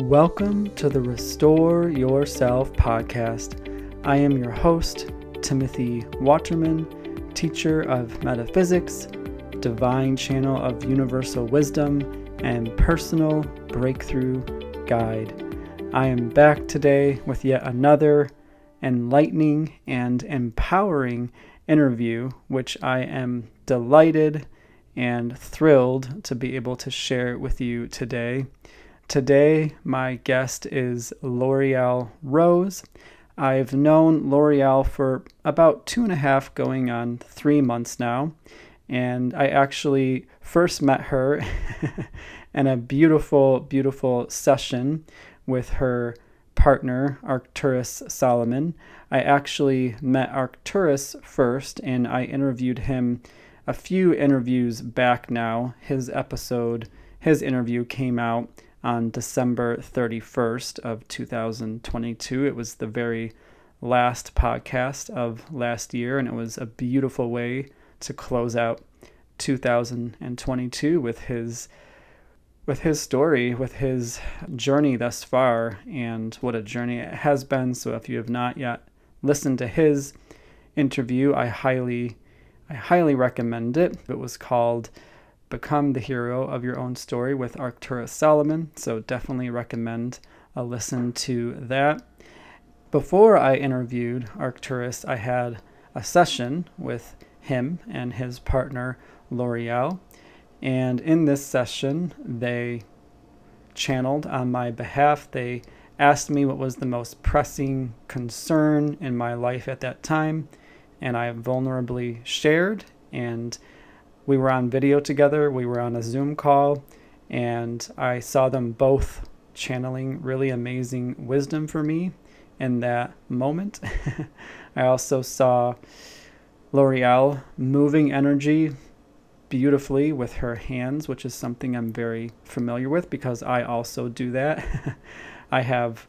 Welcome to the Restore Yourself podcast. I am your host, Timothy Waterman, teacher of metaphysics, divine channel of universal wisdom, and personal breakthrough guide. I am back today with yet another enlightening and empowering interview, which I am delighted and thrilled to be able to share with you today. Today, my guest is Loriel Rose. I've known Loriel for about two and a half, going on three months now. And I actually first met her in a beautiful, beautiful session with her partner, Arcturus Solomon. I actually met Arcturus first and I interviewed him a few interviews back now. His episode, his interview came out on December 31st of 2022. It was the very last podcast of last year and it was a beautiful way to close out 2022 with his with his story, with his journey thus far, and what a journey it has been. So, if you have not yet listened to his interview, I highly, I highly recommend it. It was called "Become the Hero of Your Own Story" with Arcturus Solomon. So, definitely recommend a listen to that. Before I interviewed Arcturus, I had a session with him and his partner Loriel and in this session, they channeled on my behalf. They asked me what was the most pressing concern in my life at that time, and I vulnerably shared. And we were on video together, we were on a Zoom call, and I saw them both channeling really amazing wisdom for me in that moment. I also saw Loriel moving energy beautifully with her hands, which is something I'm very familiar with because I also do that. I have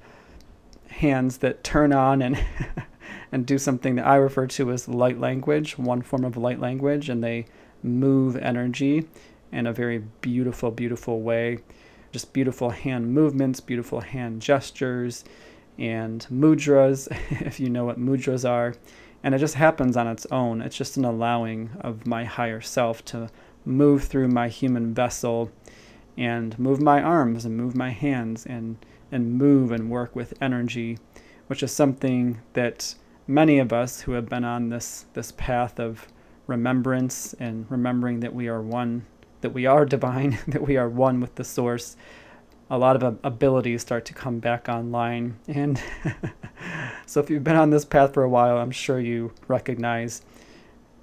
hands that turn on and and do something that I refer to as light language, one form of light language, and they move energy in a very beautiful, beautiful way. Just beautiful hand movements, beautiful hand gestures, and mudras, if you know what mudras are and it just happens on its own. It's just an allowing of my higher self to move through my human vessel and move my arms and move my hands and and move and work with energy, which is something that many of us who have been on this this path of remembrance and remembering that we are one, that we are divine, that we are one with the source, a lot of abilities start to come back online. And so, if you've been on this path for a while, I'm sure you recognize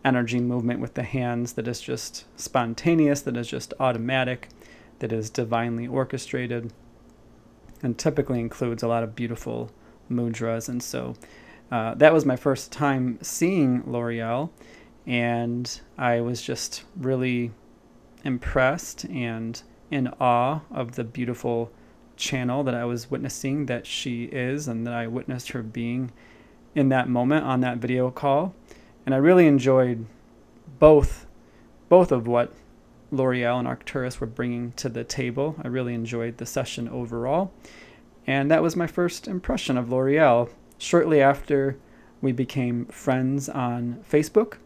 energy movement with the hands that is just spontaneous, that is just automatic, that is divinely orchestrated, and typically includes a lot of beautiful mudras. And so, uh, that was my first time seeing Loriel, and I was just really impressed and in awe of the beautiful channel that I was witnessing that she is and that I witnessed her being in that moment on that video call. And I really enjoyed both both of what Loriel and Arcturus were bringing to the table. I really enjoyed the session overall. And that was my first impression of Loriel. Shortly after we became friends on Facebook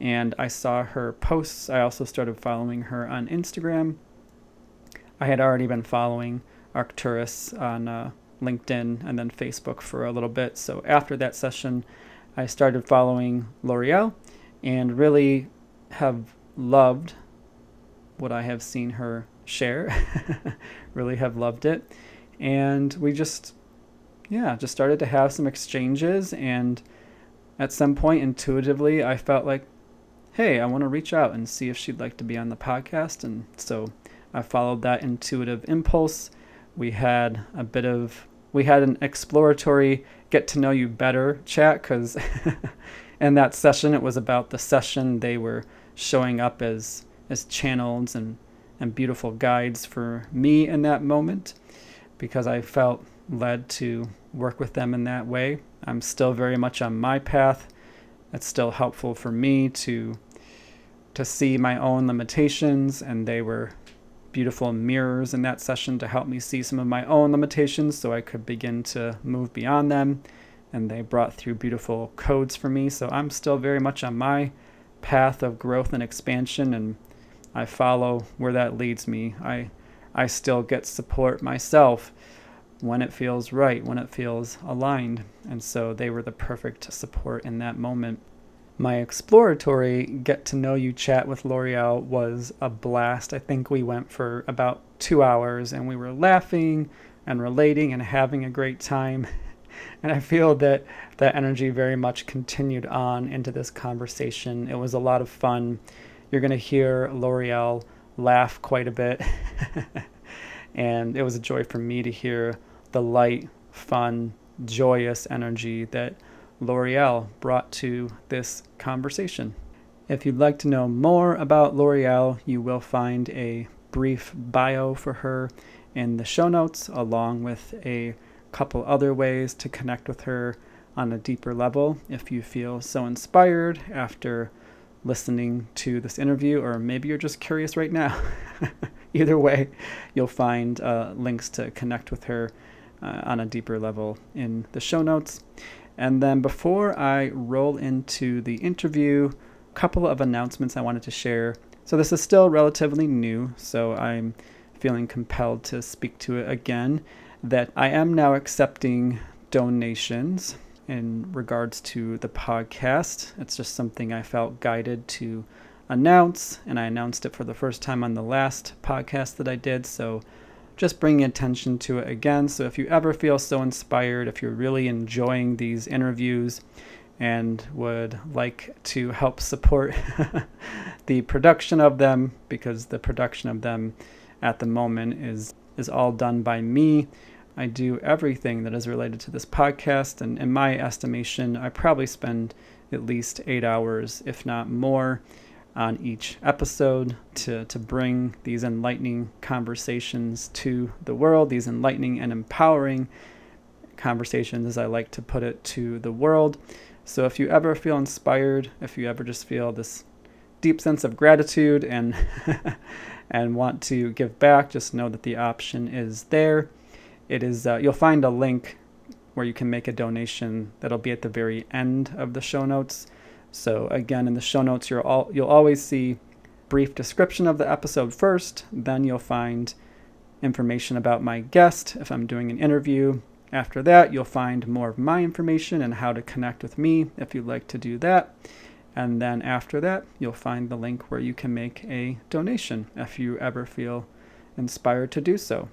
and I saw her posts, I also started following her on Instagram I had already been following Arcturus on uh, LinkedIn and then Facebook for a little bit. So after that session, I started following Loriel and really have loved what I have seen her share. really have loved it. And we just, yeah, just started to have some exchanges. And at some point, intuitively, I felt like, hey, I want to reach out and see if she'd like to be on the podcast. And so I followed that intuitive impulse. We had a bit of we had an exploratory get to know you better chat because in that session it was about the session they were showing up as as channels and and beautiful guides for me in that moment because I felt led to work with them in that way. I'm still very much on my path. It's still helpful for me to to see my own limitations and they were beautiful mirrors in that session to help me see some of my own limitations so I could begin to move beyond them. And they brought through beautiful codes for me. So I'm still very much on my path of growth and expansion, and I follow where that leads me. I, I still get support myself when it feels right, when it feels aligned. And so they were the perfect support in that moment. My exploratory get to know you chat with Loriel was a blast. I think we went for about two hours and we were laughing and relating and having a great time. And I feel that that energy very much continued on into this conversation. It was a lot of fun. You're going to hear Loriel laugh quite a bit. and it was a joy for me to hear the light, fun, joyous energy that Loriel brought to this conversation. If you'd like to know more about Loriel, you will find a brief bio for her in the show notes, along with a couple other ways to connect with her on a deeper level if you feel so inspired after listening to this interview, or maybe you're just curious right now. Either way, you'll find uh, links to connect with her uh, on a deeper level in the show notes. And then before I roll into the interview, a couple of announcements I wanted to share. So this is still relatively new, so I'm feeling compelled to speak to it again. That I am now accepting donations in regards to the podcast. It's just something I felt guided to announce, and I announced it for the first time on the last podcast that I did. So just bringing attention to it again. So if you ever feel so inspired, if you're really enjoying these interviews and would like to help support the production of them, because the production of them at the moment is is all done by me. I do everything that is related to this podcast, and in my estimation, I probably spend at least eight hours, if not more, on each episode to, to bring these enlightening conversations to the world, these enlightening and empowering conversations, as I like to put it, to the world. So if you ever feel inspired, if you ever just feel this deep sense of gratitude and and want to give back, just know that the option is there. It is uh, you'll find a link where you can make a donation that'll be at the very end of the show notes. So again, in the show notes, you'll all, you'll always see brief description of the episode first. Then you'll find information about my guest if I'm doing an interview. After that, you'll find more of my information and how to connect with me if you'd like to do that. And then after that, you'll find the link where you can make a donation if you ever feel inspired to do so.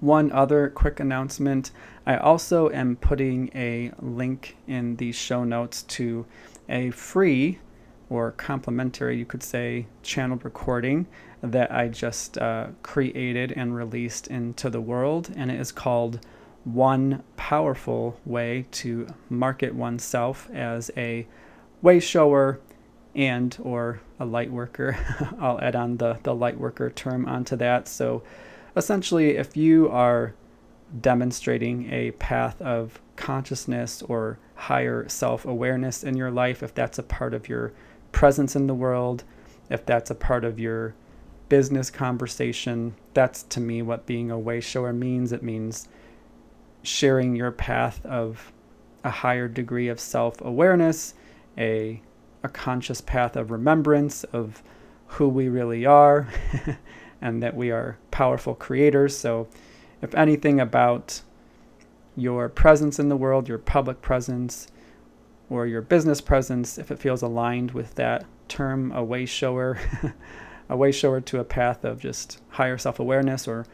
One other quick announcement I also am putting a link in the show notes to a free or complimentary, you could say, channeled recording that I just uh, created and released into the world. And it is called One Powerful Way to Market Oneself as a Way Shower and or a light worker. I'll add on the, the light worker term onto that. So essentially, if you are demonstrating a path of consciousness or higher self awareness in your life, if that's a part of your presence in the world, if that's a part of your business conversation, that's to me what being a way shower means. It means sharing your path of a higher degree of self awareness, a, a conscious path of remembrance of who we really are, and that we are powerful creators. So, if anything about your presence in the world, your public presence, or your business presence, if it feels aligned with that term, a way shower, a way shower to a path of just higher self awareness or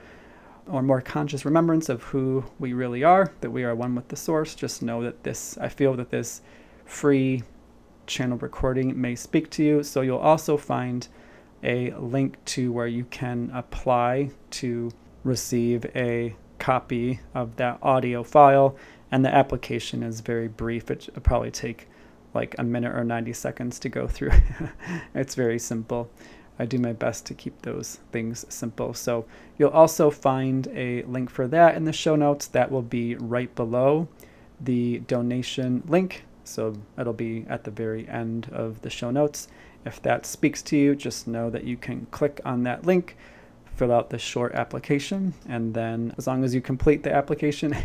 or more conscious remembrance of who we really are, that we are one with the source. Just know that this, I feel that this free channel recording may speak to you. So you'll also find a link to where you can apply to receive a copy of that audio file, and the application is very brief. It will probably take like a minute or 90 seconds to go through. it's very simple. I do my best to keep those things simple. So you'll also find a link for that in the show notes. That will be right below the donation link. So it'll be at the very end of the show notes. If that speaks to you, just know that you can click on that link fill out the short application. And then, as long as you complete the application,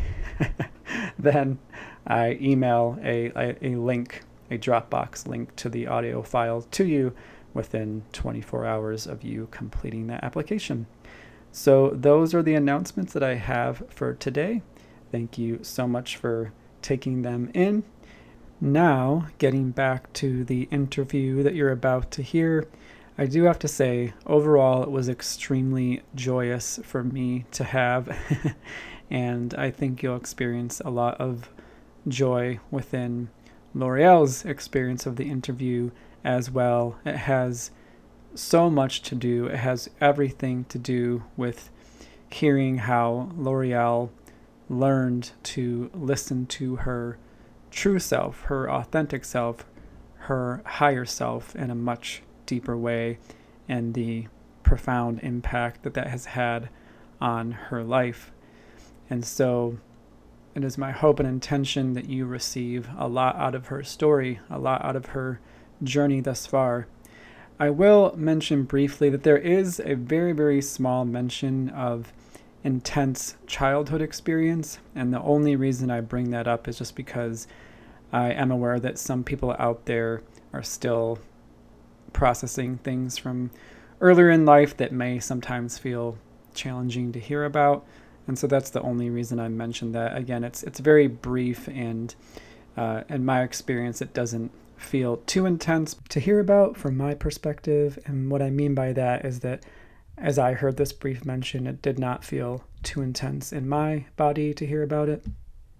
then I email a, a, a, link, a Dropbox link to the audio file to you within 24 hours of you completing that application. So, those are the announcements that I have for today. Thank you so much for taking them in. Now, getting back to the interview that you're about to hear, I do have to say, overall, it was extremely joyous for me to have. and I think you'll experience a lot of joy within Loriel's experience of the interview as well. It has so much to do, it has everything to do with hearing how Loriel learned to listen to her true self, her authentic self, her higher self in a much deeper way, and the profound impact that that has had on her life. And so it is my hope and intention that you receive a lot out of her story, a lot out of her journey thus far. I will mention briefly that there is a very, very small mention of intense childhood experience. And the only reason I bring that up is just because I am aware that some people out there are still processing things from earlier in life that may sometimes feel challenging to hear about. And so that's the only reason I mentioned that. Again, it's it's very brief and uh, in my experience, it doesn't feel too intense to hear about from my perspective. And what I mean by that is that as I heard this brief mention, it did not feel too intense in my body to hear about it.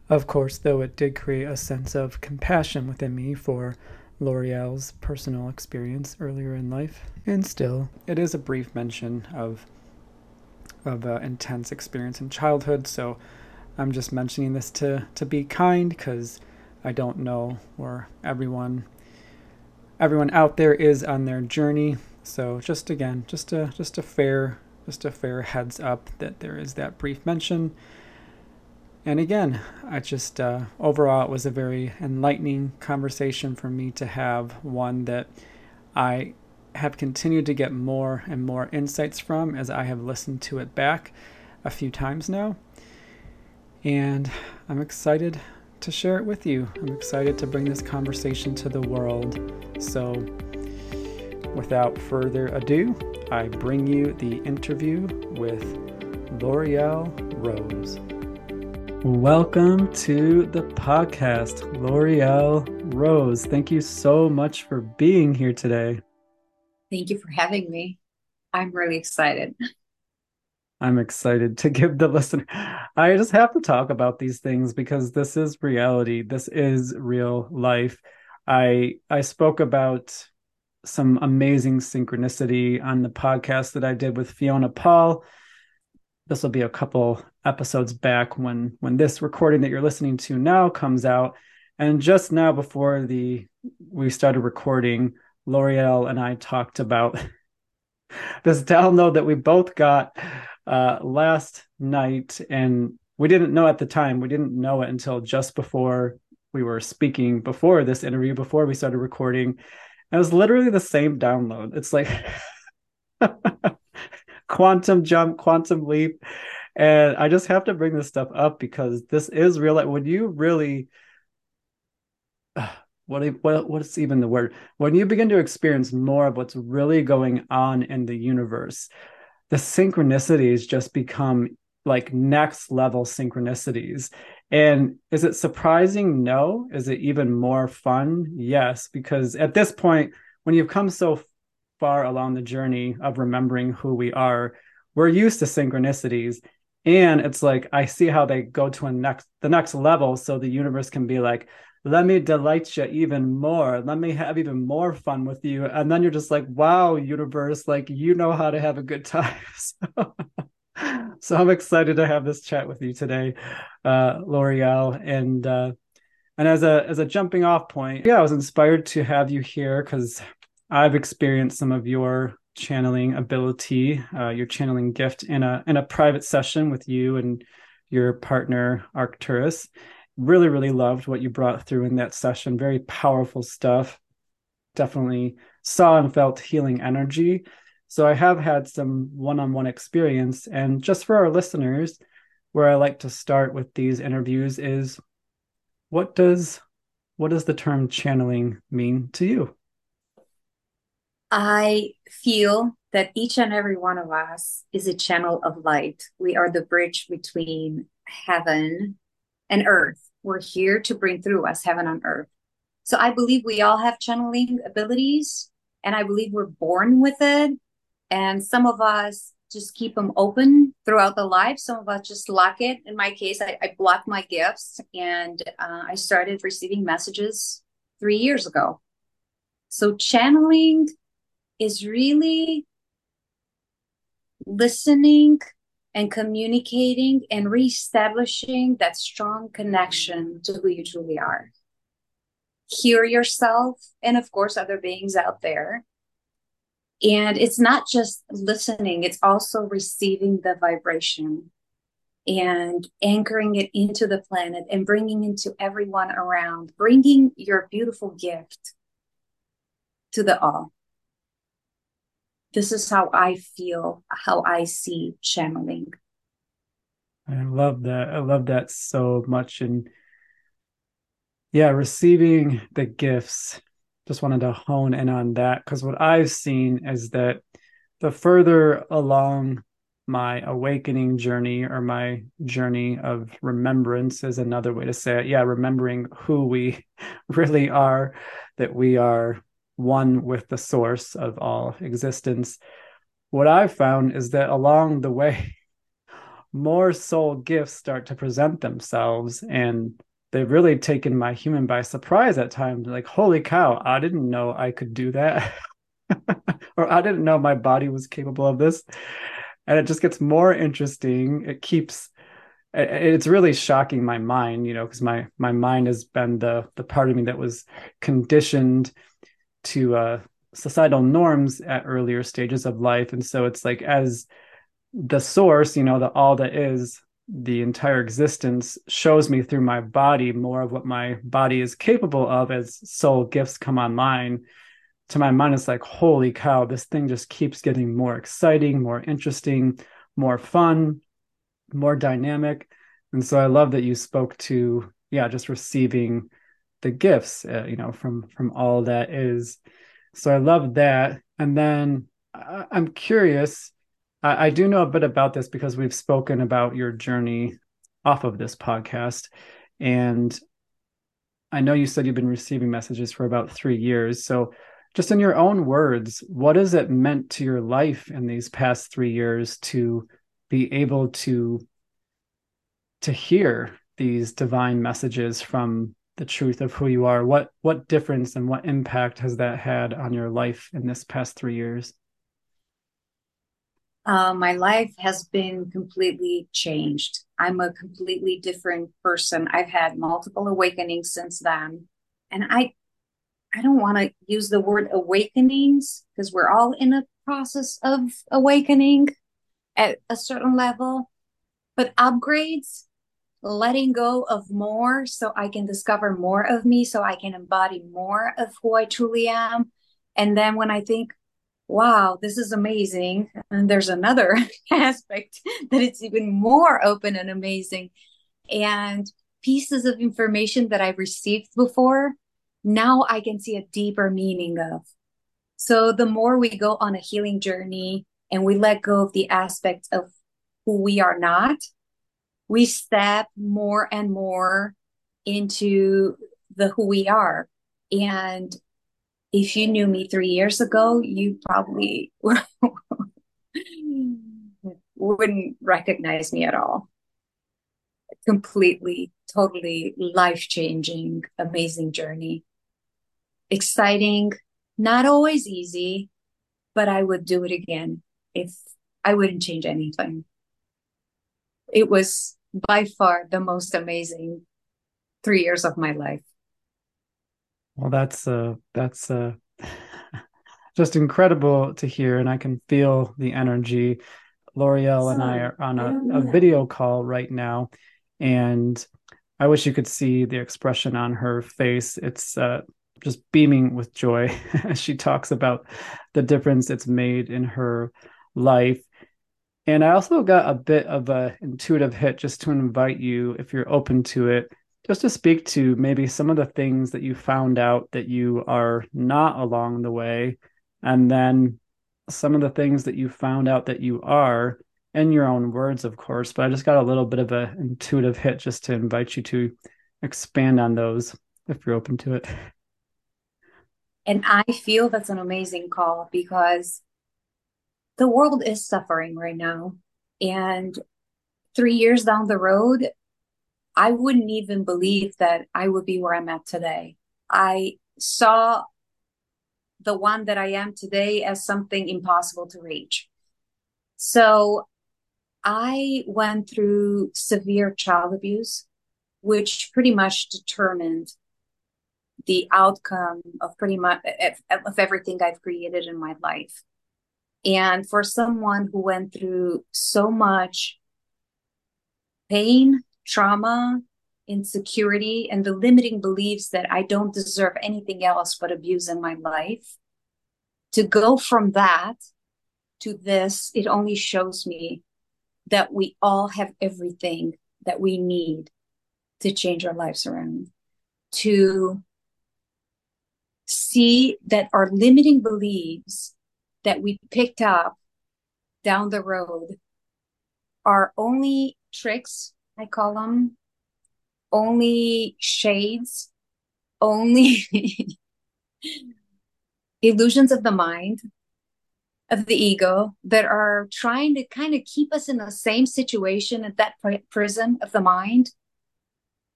Of course, though, it did create a sense of compassion within me for Loriel's personal experience earlier in life. And still, it is a brief mention of of uh, intense experience in childhood. So I'm just mentioning this to to be kind because I don't know where everyone everyone out there is on their journey. So just again, just a just a fair just a fair heads up that there is that brief mention. And again, I just uh, overall it was a very enlightening conversation for me to have, one that I have continued to get more and more insights from as I have listened to it back a few times now. And I'm excited to share it with you. I'm excited to bring this conversation to the world. So, without further ado, I bring you the interview with Loriel Rose. Welcome to the podcast, Loriel Rose. Thank you so much for being here today. Thank you for having me. I'm really excited. I'm excited to give the listener. I just have to talk about these things because this is reality. This is real life. I I spoke about some amazing synchronicity on the podcast that I did with Fiona Paul. This will be a couple episodes back when when this recording that you're listening to now comes out. And just now before the we started recording, Loriel and I talked about this download that we both got uh, last night, and we didn't know at the time. We didn't know it until just before we were speaking, before this interview, before we started recording. It was literally the same download. It's like quantum jump, quantum leap. And I just have to bring this stuff up because this is real. When you really, ah, what, what what's even the word? When you begin to experience more of what's really going on in the universe, the synchronicities just become like next level synchronicities. And is it surprising? No. Is it even more fun? Yes, because at this point, when you've come so far along the journey of remembering who we are, we're used to synchronicities. And it's like I see how they go to a next the next level so the universe can be like, let me delight you even more. Let me have even more fun with you. And then you're just like wow universe like you know how to have a good time. So, so i'm excited to have this chat with you today uh loriel. And uh and as a as a jumping off point yeah i was inspired to have you here because i've experienced some of your channeling ability uh, your channeling gift in a in a private session with you and your partner arcturus really really loved what you brought through in that session very powerful stuff definitely saw and felt healing energy So I have had some one on one experience. And just for our listeners, where I like to start with these interviews is what does what does the term channeling mean to you? I feel that each and every one of us is a channel of light. We are the bridge between heaven and earth. We're here to bring through us heaven on earth. So I believe we all have channeling abilities, and I believe we're born with it. And some of us just keep them open throughout the life. Some of us just lock it. In my case, I, I blocked my gifts and uh, I started receiving messages three years ago. So channeling is really listening and communicating and reestablishing that strong connection to who you truly are. Hear yourself and, of course, other beings out there and it's not just listening, it's also receiving the vibration and anchoring it into the planet and bringing into everyone around, bringing your beautiful gift to the all. This is how I feel, how I see channeling. I love that. I love that so much. And yeah, receiving the gifts just wanted to hone in on that because what I've seen is that the further along my awakening journey or my journey of remembrance is another way to say it. Yeah, remembering who we really are, that we are one with the source of all existence. What I've found is that along the way, more soul gifts start to present themselves and they've really taken my human by surprise at times. Like, holy cow, I didn't know I could do that. or I didn't know my body was capable of this. And it just gets more interesting. It keeps it's really shocking my mind, you know, because my my mind has been the the part of me that was conditioned to uh societal norms at earlier stages of life. And so it's like as the source, you know, the all that is, the entire existence shows me through my body more of what my body is capable of as soul gifts come online to my mind it's like holy cow this thing just keeps getting more exciting more interesting more fun more dynamic and so i love that you spoke to yeah just receiving the gifts uh, you know from from all that is so i love that and then I, i'm curious I, I do know a bit about this because we've spoken about your journey off of this podcast. And I know you said you've been receiving messages for about three years. So, just in your own words, what has it meant to your life in these past three years to be able to to hear these divine messages from the truth of who you are? What what difference and what impact has that had on your life in this past three years? uh, my life has been completely changed. I'm a completely different person. I've had multiple awakenings since then. And I I don't want to use the word awakenings because we're all in a process of awakening at a certain level, but upgrades, letting go of more so I can discover more of me, so I can embody more of who I truly am. And then when I think, wow, this is amazing. And there's another aspect that it's even more open and amazing. And pieces of information that I've received before, now I can see a deeper meaning of. So the more we go on a healing journey and we let go of the aspects of who we are not, we step more and more into the who we are. And if you knew me three years ago, you probably wouldn't recognize me at all. Completely, totally life changing, amazing journey. Exciting, not always easy, but I would do it again if I wouldn't change anything. It was by far the most amazing three years of my life. Well, that's uh that's uh just incredible to hear, and I can feel the energy. Loriel and I are on a, a video call right now, and I wish you could see the expression on her face. It's uh just beaming with joy as she talks about the difference it's made in her life. And I also got a bit of a intuitive hit just to invite you, if you're open to it, just to speak to maybe some of the things that you found out that you are not along the way, and then some of the things that you found out that you are in your own words, of course. But I just got a little bit of an intuitive hit just to invite you to expand on those if you're open to it. And I feel that's an amazing call because the world is suffering right now. And three years down the road, I wouldn't even believe that I would be where I'm at today. I saw the one that I am today as something impossible to reach. So I went through severe child abuse, which pretty much determined the outcome of pretty much of everything I've created in my life. And for someone who went through so much pain, trauma, insecurity, and the limiting beliefs that I don't deserve anything else but abuse in my life, to go from that to this, it only shows me that we all have everything that we need to change our lives around, to see that our limiting beliefs that we picked up down the road are only tricks, I call them, only shades, only illusions of the mind, of the ego that are trying to kind of keep us in the same situation at that prison of the mind.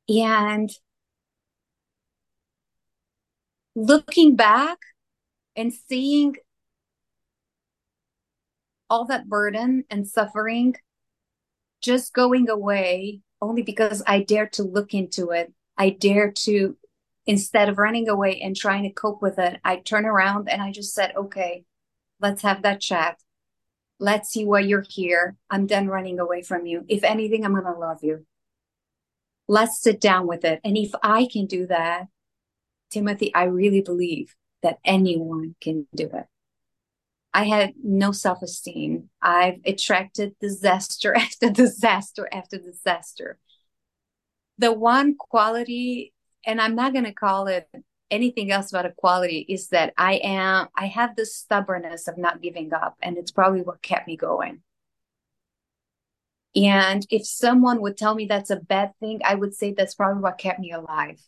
And looking back and seeing all that burden and suffering just going away only because I dare to look into it. I dare to, instead of running away and trying to cope with it, I turn around and I just said, okay, let's have that chat. Let's see why you're here. I'm done running away from you. If anything, I'm going to love you. Let's sit down with it. And if I can do that, Timothy, I really believe that anyone can do it. I had no self esteem. I've attracted disaster after disaster after disaster. The one quality, and I'm not going to call it anything else about a quality, is that I am, I have the stubbornness of not giving up. And it's probably what kept me going. And if someone would tell me that's a bad thing, I would say that's probably what kept me alive.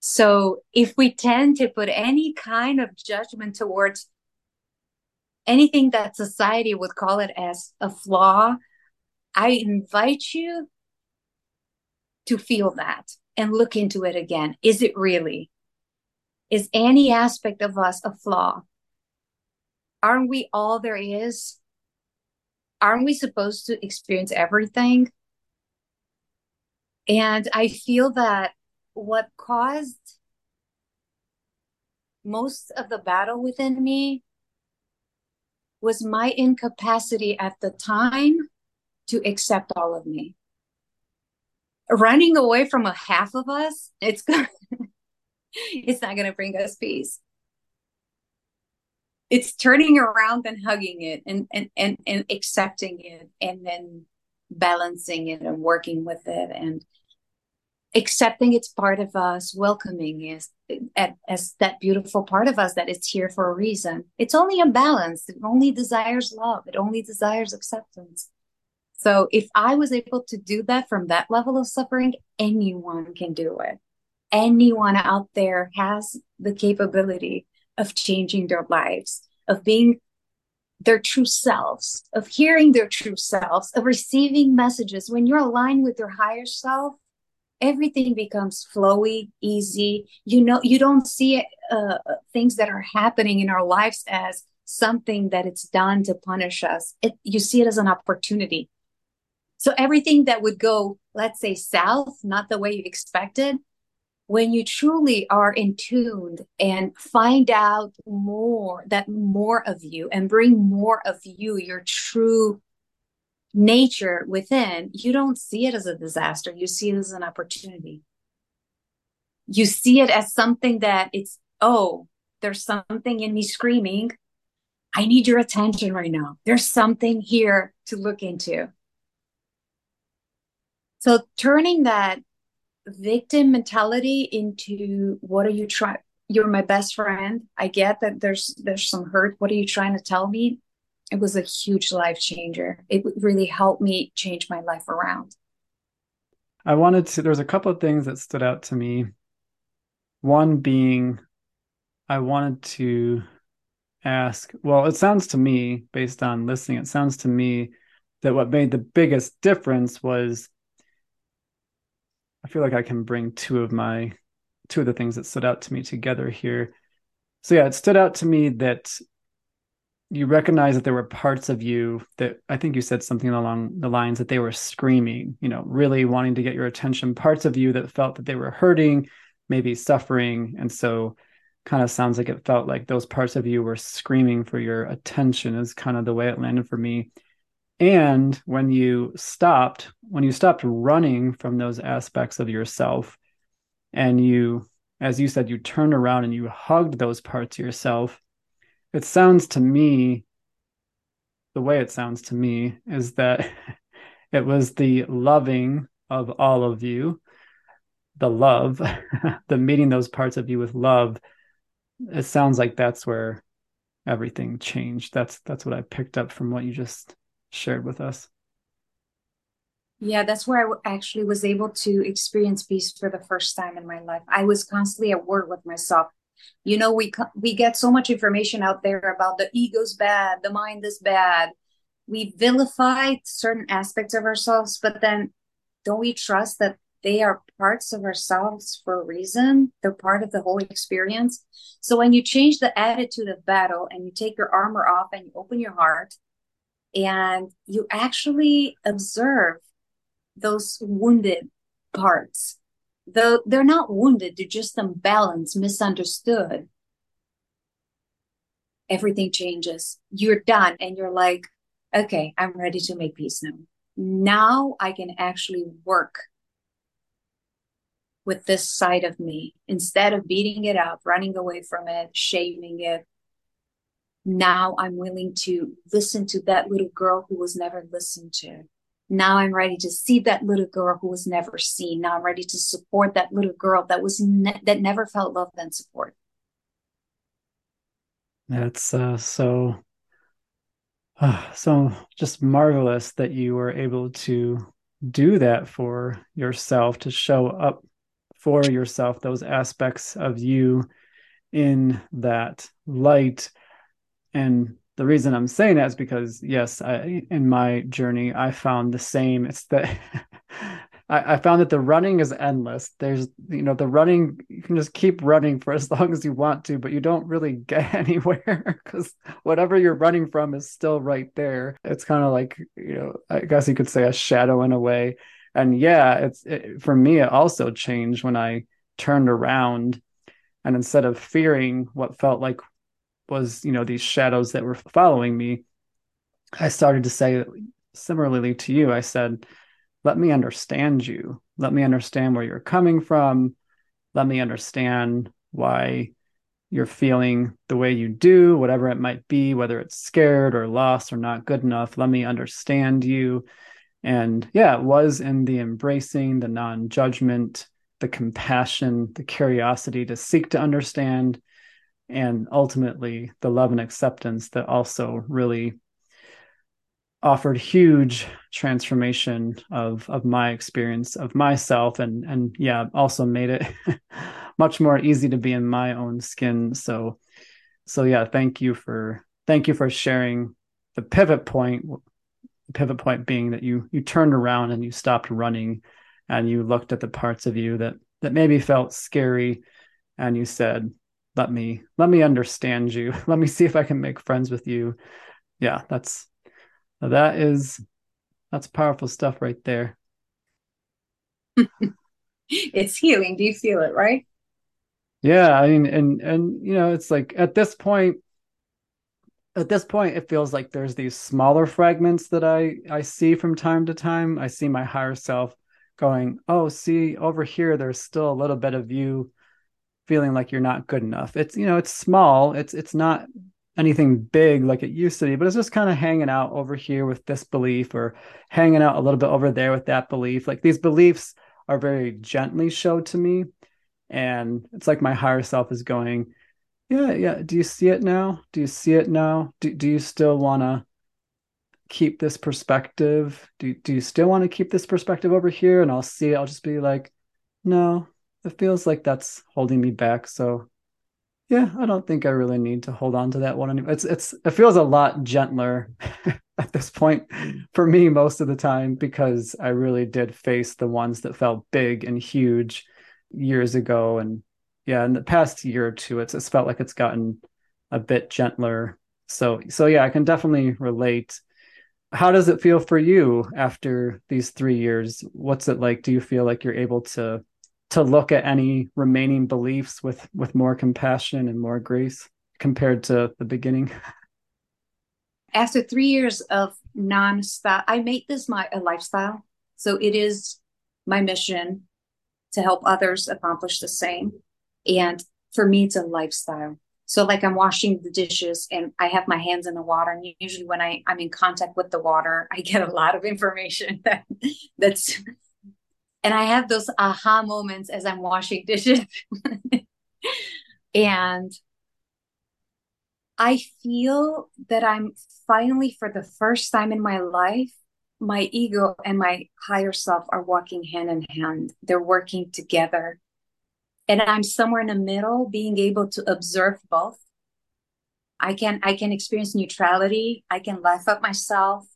So if we tend to put any kind of judgment towards anything that society would call it as a flaw, I invite you to feel that and look into it again. Is it really? Is any aspect of us a flaw? Aren't we all there is? Aren't we supposed to experience everything? And I feel that what caused most of the battle within me was my incapacity at the time to accept all of me. Running away from a half of us, it's gonna, it's not going to bring us peace. It's turning around and hugging it and, and, and, and accepting it and then balancing it and working with it and accepting it's part of us, welcoming is as that beautiful part of us that it's here for a reason. It's only a balance. It only desires love. It only desires acceptance. So if I was able to do that from that level of suffering, anyone can do it. Anyone out there has the capability of changing their lives, of being their true selves, of hearing their true selves, of receiving messages. When you're aligned with your higher self, everything becomes flowy easy. You know you don't see uh, things that are happening in our lives as something that it's done to punish us. It, you see it as an opportunity. So everything that would go let's say south not the way you expected when you truly are in tuned and find out more that more of you and bring more of you your true nature within, you don't see it as a disaster. You see it as an opportunity. You see it as something that it's oh, there's something in me screaming, I need your attention right now. There's something here to look into. So turning that victim mentality into what are you trying you're my best friend. I get that there's there's some hurt. What are you trying to tell me? It was a huge life changer. It really helped me change my life around. I wanted to there's a couple of things that stood out to me. One being I wanted to ask, well, it sounds to me based on listening, it sounds to me that what made the biggest difference was I feel like I can bring two of my two of the things that stood out to me together here. So yeah, it stood out to me that you recognize that there were parts of you that I think you said something along the lines that they were screaming, you know, really wanting to get your attention, parts of you that felt that they were hurting, maybe suffering. And so kind of sounds like it felt like those parts of you were screaming for your attention is kind of the way it landed for me and when you stopped when you stopped running from those aspects of yourself and you as you said you turned around and you hugged those parts of yourself it sounds to me the way it sounds to me is that it was the loving of all of you the love the meeting those parts of you with love it sounds like that's where everything changed that's that's what i picked up from what you just shared with us. Yeah, that's where I actually was able to experience peace for the first time in my life. I was constantly at war with myself. You know, we we get so much information out there about the ego's bad, the mind is bad. We vilify certain aspects of ourselves, but then don't we trust that they are parts of ourselves for a reason? They're part of the whole experience. So when you change the attitude of battle and you take your armor off and you open your heart and you actually observe those wounded parts though they're not wounded they're just unbalanced misunderstood. Everything changes. You're done and you're like okay i'm ready to make peace now. Now i can actually work with this side of me. Instead of beating it up running away from it shaming it now I'm willing to listen to that little girl who was never listened to. Now I'm ready to see that little girl who was never seen. Now I'm ready to support that little girl that was ne- that never felt love and support. That's uh, so uh, so just marvelous that you were able to do that for yourself to show up for yourself those aspects of you in that light and the reason I'm saying that is because yes, I, in my journey, I found the same. It's that I, I, found that the running is endless. There's you know the running you can just keep running for as long as you want to, but you don't really get anywhere because whatever you're running from is still right there. It's kind of like you know I guess you could say a shadow in a way. And yeah, it's it, for me. It also changed when I turned around and instead of fearing what felt like was you know these shadows that were following me i started to say similarly to you. I said let me understand you. Let me understand where you're coming from. Let me understand why you're feeling the way you do whatever it might be whether it's scared or lost or not good enough. Let me understand you. And yeah it was in the embracing the non-judgment the compassion the curiosity to seek to understand and ultimately the love and acceptance that also really offered huge transformation of of my experience of myself and and yeah also made it much more easy to be in my own skin. So so yeah thank you for thank you for sharing the pivot point the pivot point being that you you turned around and you stopped running and you looked at the parts of you that that maybe felt scary and you said let me let me understand you. Let me see if i can make friends with you. Yeah that's that is that's powerful stuff right there. It's healing. Do you feel it right? Yeah i mean and and you know it's like at this point at this point it feels like there's these smaller fragments that i i see from time to time. I see my higher self going oh see over here there's still a little bit of you feeling like you're not good enough. It's you know, it's small. It's it's not anything big like it used to be, but it's just kind of hanging out over here with this belief or hanging out a little bit over there with that belief. Like these beliefs are very gently showed to me. And it's like my higher self is going, Yeah, yeah. Do you see it now? Do you see it now? Do, do you still want to keep this perspective? Do, do you still want to keep this perspective over here? And I'll see. I'll just be like, No, it feels like that's holding me back. So yeah, I don't think I really need to hold on to that one anymore. It's it's it feels a lot gentler at this point for me most of the time because I really did face the ones that felt big and huge years ago and yeah, in the past year or two it's it's felt like it's gotten a bit gentler. So so yeah, I can definitely relate. How does it feel for you after these 3 years? What's it like? Do you feel like you're able to to look at any remaining beliefs with with more compassion and more grace compared to the beginning? After three years of non-stop i made this my a lifestyle. So it is my mission to help others accomplish the same. And for me it's a lifestyle. So like i'm washing the dishes and i have my hands in the water. And usually when I, i'm in contact with the water i get a lot of information that that's and I have those aha moments as I'm washing dishes. and I feel that I'm finally, for the first time in my life, my ego and my higher self are walking hand in hand. They're working together. And I'm somewhere in the middle, being able to observe both. I can I can experience neutrality. I can laugh at myself.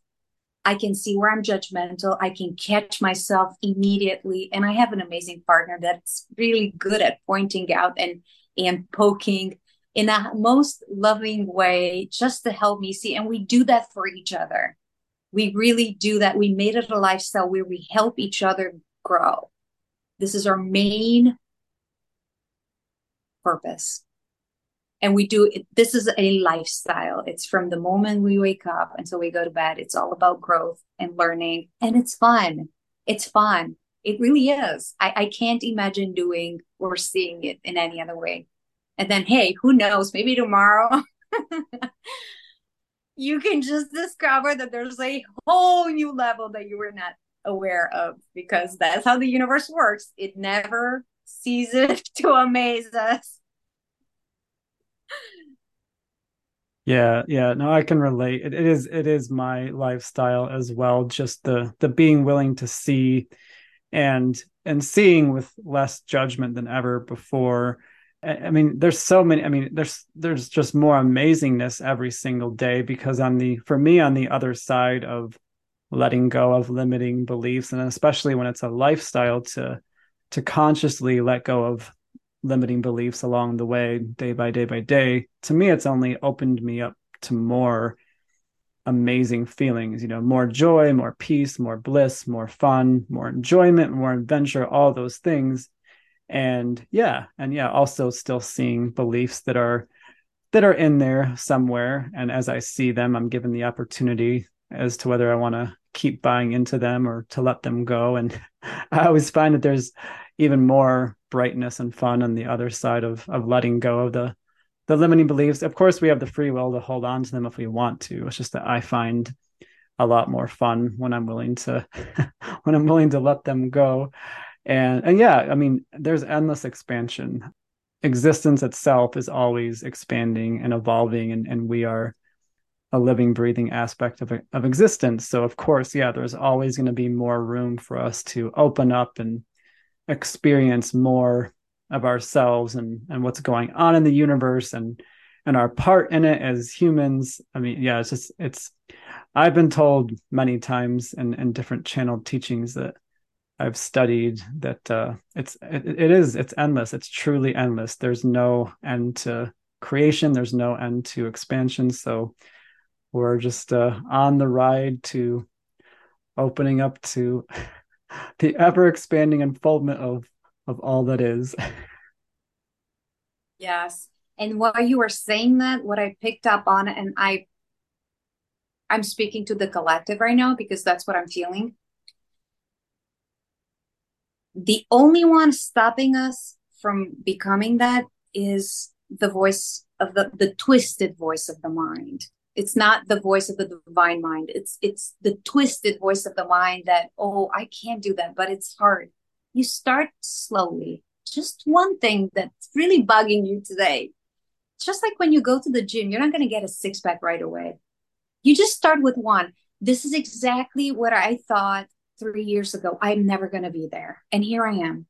I can see where I'm judgmental. I can catch myself immediately. And I have an amazing partner that's really good at pointing out and and poking in a most loving way just to help me see. And we do that for each other. We really do that. We made it a lifestyle where we help each other grow. This is our main purpose and we do this is a lifestyle. It's from the moment we wake up until we go to bed. It's all about growth and learning. And it's fun. It's fun. It really is. I, I can't imagine doing or seeing it in any other way. And then hey who knows? Maybe tomorrow you can just discover that there's a whole new level that you were not aware of because that's how the universe works. It never ceases to amaze us Yeah, yeah. No, I can relate. It, it is it is my lifestyle as well. Just the the being willing to see and and seeing with less judgment than ever before. I mean, there's so many. I mean, there's there's just more amazingness every single day because on the for me on the other side of letting go of limiting beliefs, and especially when it's a lifestyle to to consciously let go of limiting beliefs along the way, day by day by day, to me, it's only opened me up to more amazing feelings, you know, more joy, more peace, more bliss, more fun, more enjoyment, more adventure, all those things. And yeah, and yeah, also still seeing beliefs that are that are in there somewhere and as I see them, I'm given the opportunity as to whether I want to keep buying into them or to let them go and I always find that there's even more brightness and fun on the other side of of letting go of the the limiting beliefs. Of course, we have the free will to hold on to them if we want to. It's just that I find a lot more fun when I'm willing to when I'm willing to let them go. And and yeah, I mean, there's endless expansion. Existence itself is always expanding and evolving, and, and we are a living, breathing aspect of, of existence. So, of course, yeah, there's always going to be more room for us to open up and experience more of ourselves and and what's going on in the universe and and our part in it as humans. I mean yeah it's just it's i've been told many times in in different channeled teachings that i've studied that uh it's it, it is it's endless. It's truly endless. There's no end to creation. There's no end to expansion. So we're just uh on the ride to opening up to the ever expanding unfoldment of of all that is. yes. And while you were saying that, what I picked up on, and I I'm speaking to the collective right now because that's what I'm feeling. The only one stopping us from becoming that is the voice of the the twisted voice of the mind it's not the voice of the divine mind. It's it's the twisted voice of the mind that oh i can't do that but it's hard. You start slowly. Just one thing that's really bugging you today. Just like when you go to the gym you're not going to get a six pack right away. You just start with one. This is exactly what i thought three years ago. I'm never going to be there. And here i am.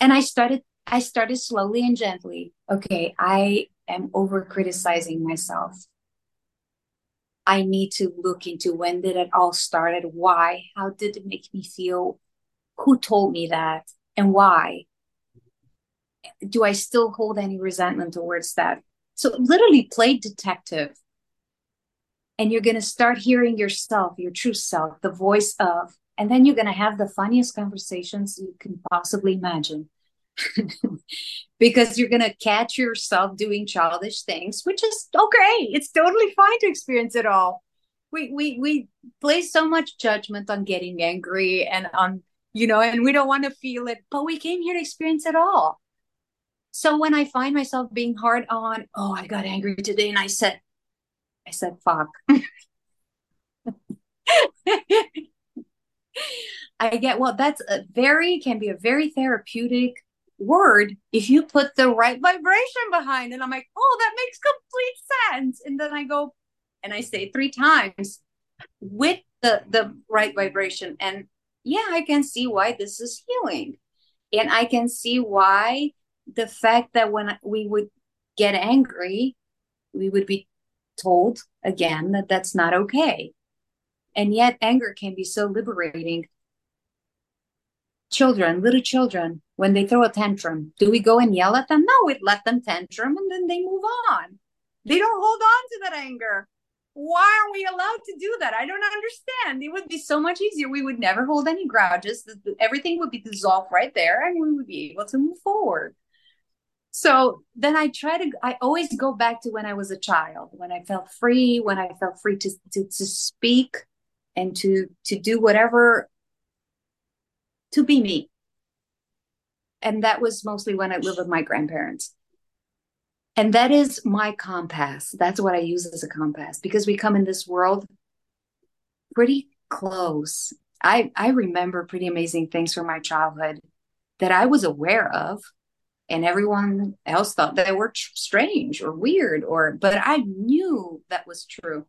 And i started i started slowly and gently. Okay i am over criticizing myself I need to look into when did it all started, why, how did it make me feel, who told me that, and why. Do I still hold any resentment towards that? So literally play detective. And you're going to start hearing yourself, your true self, the voice of, and then you're going to have the funniest conversations you can possibly imagine. because you're going to catch yourself doing childish things, which is okay. It's totally fine to experience it all. We we we place so much judgment on getting angry and on you know, and we don't want to feel it, but we came here to experience it all. So when I find myself being hard on, oh, I got angry today, and I said, I said, fuck. I get well. That's a very can be a very therapeutic word if you put the right vibration behind it. I'm like, oh, that makes complete sense. And then I go and I say three times with the the right vibration. And yeah, I can see why this is healing. And I can see why the fact that when we would get angry, we would be told again that that's not okay. And yet, anger can be so liberating children, little children, when they throw a tantrum, do we go and yell at them? No, we let them tantrum and then they move on. They don't hold on to that anger. Why are we allowed to do that? I don't understand. It would be so much easier. We would never hold any grudges. Everything would be dissolved right there and we would be able to move forward. So then I try to, I always go back to when I was a child, when I felt free, when I felt free to, to, to speak and to, to do whatever to be me. And that was mostly when I lived with my grandparents. And that is my compass. That's what I use as a compass because we come in this world pretty close. I, I remember pretty amazing things from my childhood that I was aware of and everyone else thought they were tr- strange or weird or but I knew that was true.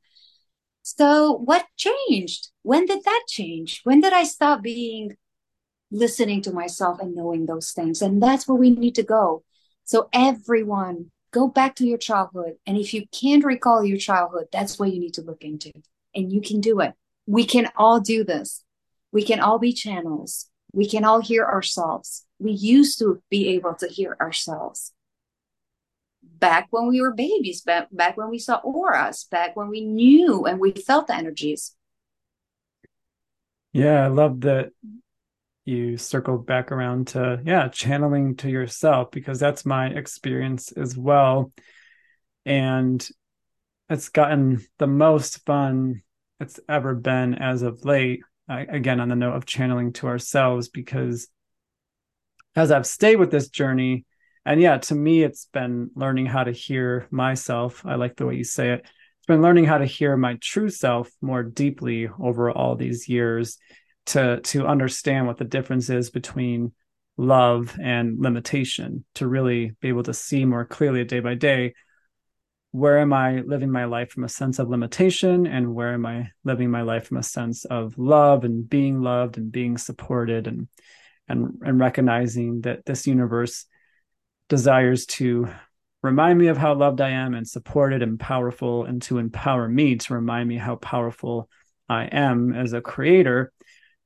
So what changed? When did that change? When did I stop being listening to myself and knowing those things. And that's where we need to go. So, everyone, go back to your childhood. And if you can't recall your childhood, that's what you need to look into. And you can do it. We can all do this. We can all be channels. We can all hear ourselves. We used to be able to hear ourselves back when we were babies, back, back when we saw auras, back when we knew and we felt the energies. Yeah, I love that you circle back around to yeah channeling to yourself because that's my experience as well. And it's gotten the most fun it's ever been as of late I, again on the note of channeling to ourselves because as i've stayed with this journey and yeah to me it's been learning how to hear myself. I like the way you say it. It's been learning how to hear my true self more deeply over all these years to to understand what the difference is between love and limitation to really be able to see more clearly day by day where am i living my life from a sense of limitation and where am i living my life from a sense of love and being loved and being supported and and and recognizing that this universe desires to remind me of how loved i am and supported and powerful and to empower me to remind me how powerful i am as a creator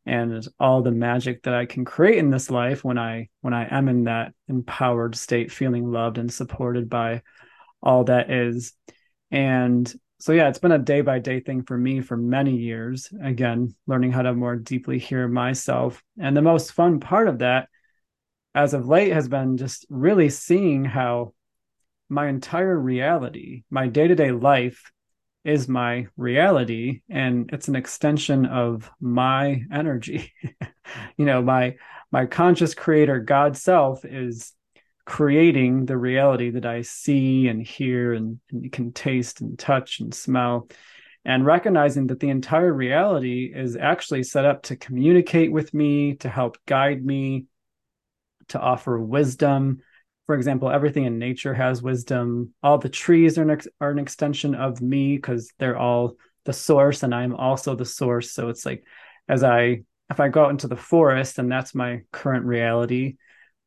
and all the magic that I can create in this life when I when I am in that empowered state, feeling loved and supported by all that is. And so yeah, it's been a day by day thing for me for many years. Again, learning how to more deeply hear myself. And the most fun part of that as of late has been just really seeing how my entire reality, my day-to-day life is my reality and it's an extension of my energy you know my my conscious creator God self is creating the reality that I see and hear and, and can taste and touch and smell and recognizing that the entire reality is actually set up to communicate with me, to help guide me, to offer wisdom. For example, everything in nature has wisdom. All the trees are an, ex- are an extension of me because they're all the source and I'm also the source. So it's like as I if I go out into the forest and that's my current reality,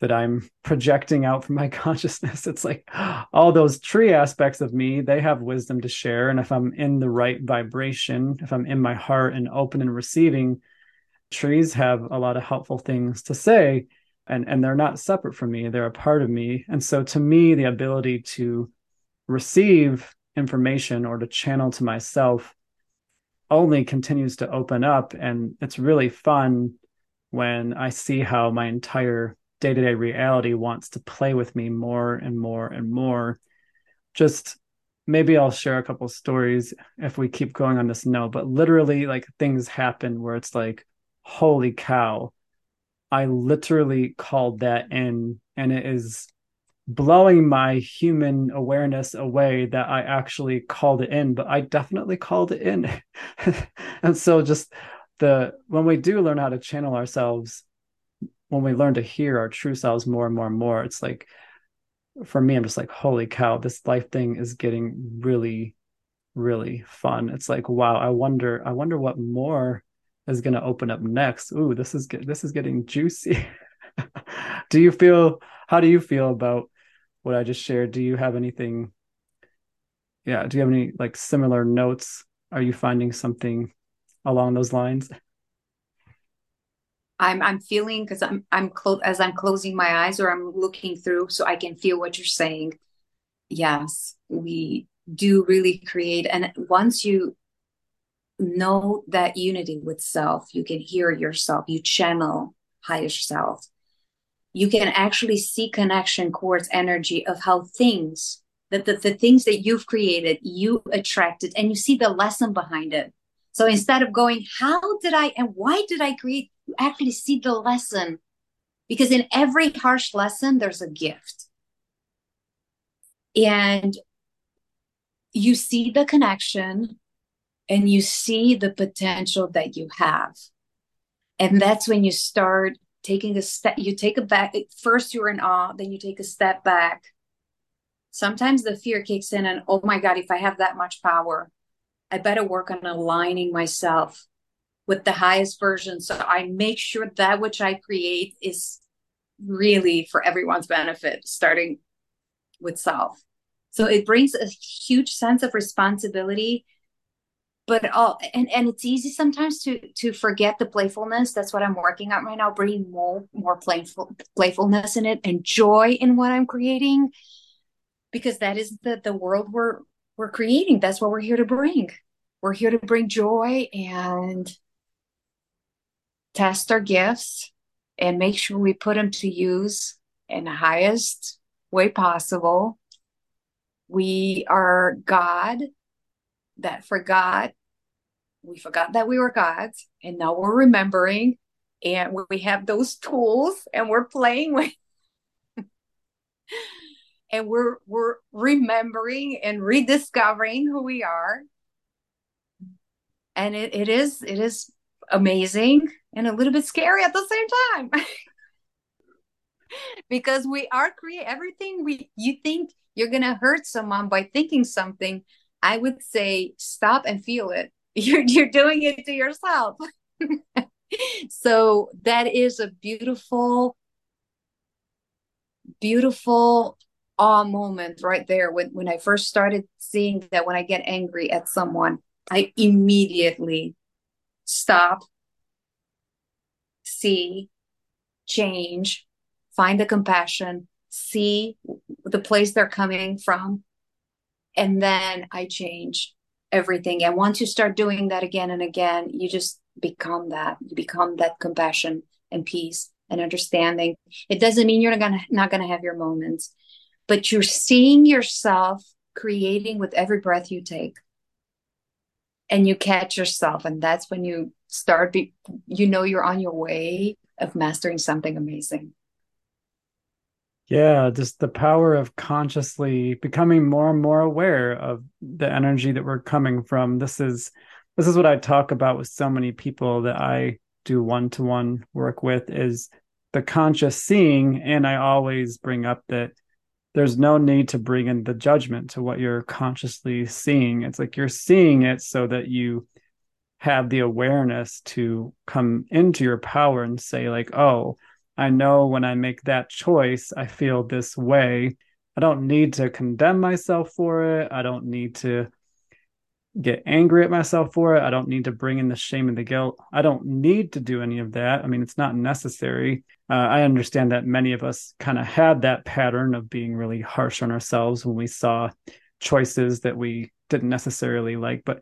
that I'm projecting out from my consciousness. It's like all those tree aspects of me, they have wisdom to share. And if I'm in the right vibration, if I'm in my heart and open and receiving, trees have a lot of helpful things to say. And, and they're not separate from me, they're a part of me. And so to me, the ability to receive information or to channel to myself only continues to open up. And it's really fun when I see how my entire day to day reality wants to play with me more and more and more. Just maybe I'll share a couple stories if we keep going on this note, but literally, like things happen where it's like, holy cow, I literally called that in, and it is blowing my human awareness away that I actually called it in, but I definitely called it in. and so just the when we do learn how to channel ourselves when we learn to hear our true selves more and more and more, it's like for me, I'm just like, holy cow, this life thing is getting really, really fun. It's like, wow, I wonder, I wonder what more is going to open up next. Ooh, this is get, this is getting juicy. do you feel? How do you feel about what I just shared? Do you have anything? Yeah, do you have any like similar notes? Are you finding something along those lines? I'm I'm feeling because I'm I'm close as I'm closing my eyes or I'm looking through so I can feel what you're saying. Yes, we do really create and once you know that unity with self, you can hear yourself, you channel higher self. You can actually see connection towards energy of how things that the, the things that you've created, you attracted, and you see the lesson behind it. So instead of going, how did I and why did I create you actually see the lesson because in every harsh lesson there's a gift and you see the connection and you see the potential that you have and that's when you start taking a step you take a back first you're in awe then you take a step back sometimes the fear kicks in and oh my god if i have that much power i better work on aligning myself with the highest version. So I make sure that which I create is really for everyone's benefit, starting with self. So it brings a huge sense of responsibility, but all and, and it's easy sometimes to to forget the playfulness. That's what I'm working on right now, bringing more more playful playfulness in it and joy in what I'm creating, because that is the the world we're we're creating. That's what we're here to bring. We're here to bring joy and test our gifts and make sure we put them to use in the highest way possible. We are God that forgot, we forgot that we were gods, and now we're remembering, and we have those tools, and we're playing with. and we're we're remembering and rediscovering who we are and it, it is it is amazing and a little bit scary at the same time. because we are create everything we you think you're gonna hurt someone by thinking something. I would say stop and feel it. You're you're doing it to yourself. so that is a beautiful, beautiful awe moment right there when, when I first started seeing that when I get angry at someone, I immediately stop see, change, find the compassion, see the place they're coming from, and then I change everything. And once you start doing that again and again, you just become that. You become that compassion and peace and understanding. It doesn't mean you're not gonna not gonna have your moments, but you're seeing yourself creating with every breath you take. And you catch yourself, and that's when you start be you know you're on your way of mastering something amazing. Yeah, just the power of consciously becoming more and more aware of the energy that we're coming from. This is this is what I talk about with so many people that I do one-to-one work with is the conscious seeing and I always bring up that there's no need to bring in the judgment to what you're consciously seeing. It's like you're seeing it so that you have the awareness to come into your power and say like, "Oh, I know when I make that choice, I feel this way. I don't need to condemn myself for it. I don't need to get angry at myself for it. I don't need to bring in the shame and the guilt. I don't need to do any of that. I mean, it's not necessary. Uh, I understand that many of us kind of had that pattern of being really harsh on ourselves when we saw choices that we didn't necessarily like. But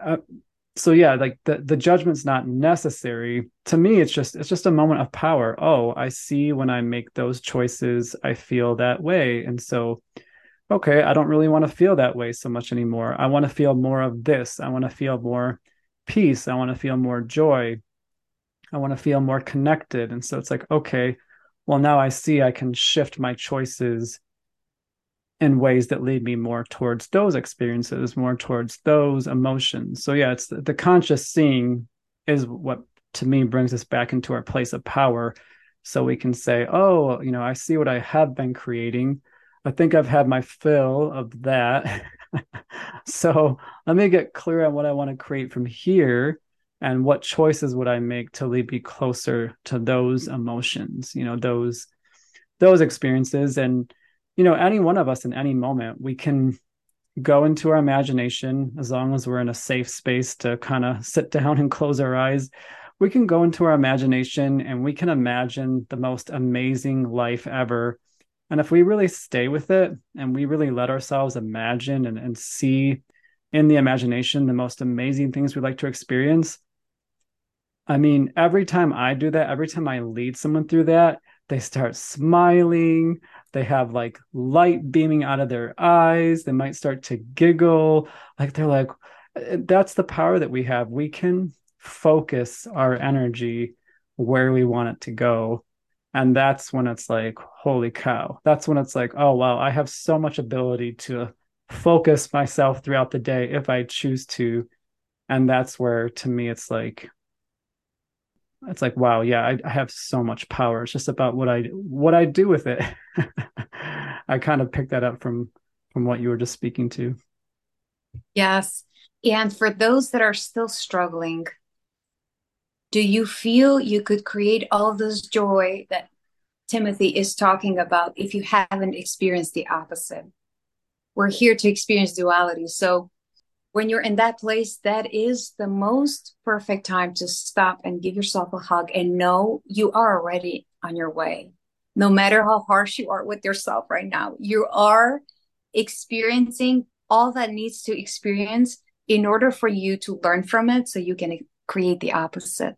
uh, so yeah like the the judgment's not necessary. To me it's just it's just a moment of power. Oh i see when i make those choices i feel that way. And so okay i don't really want to feel that way so much anymore. I want to feel more of this. I want to feel more peace. I want to feel more joy. I want to feel more connected. And so it's like okay well now i see i can shift my choices in ways that lead me more towards those experiences, more towards those emotions. So yeah, it's the, the, conscious seeing is what to me brings us back into our place of power. So we can say, oh, you know, I see what I have been creating. I think I've had my fill of that. so let me get clear on what I want to create from here and what choices would I make to lead me closer to those emotions, you know, those those experiences and you know, any one of us in any moment, we can go into our imagination as long as we're in a safe space to kind of sit down and close our eyes. We can go into our imagination and we can imagine the most amazing life ever. And if we really stay with it and we really let ourselves imagine and, and see in the imagination the most amazing things we'd like to experience, I mean, every time I do that, every time I lead someone through that, they start smiling they have like light beaming out of their eyes. They might start to giggle. Like they're like uh, that's the power that we have. We can focus our energy where we want it to go. And that's when it's like holy cow. That's when it's like oh wow i have so much ability to focus myself throughout the day if i choose to. And that's where to me it's like it's like wow yeah I, I, have so much power. It's just about what i what i do with it. I kind of picked that up from from what you were just speaking to. Yes. And for those that are still struggling do you feel you could create all this joy that timothy is talking about if you haven't experienced the opposite? We're here to experience duality. So when you're in that place, that is the most perfect time to stop and give yourself a hug and know you are already on your way. No matter how harsh you are with yourself right now, you are experiencing all that needs to experience in order for you to learn from it so you can create the opposite.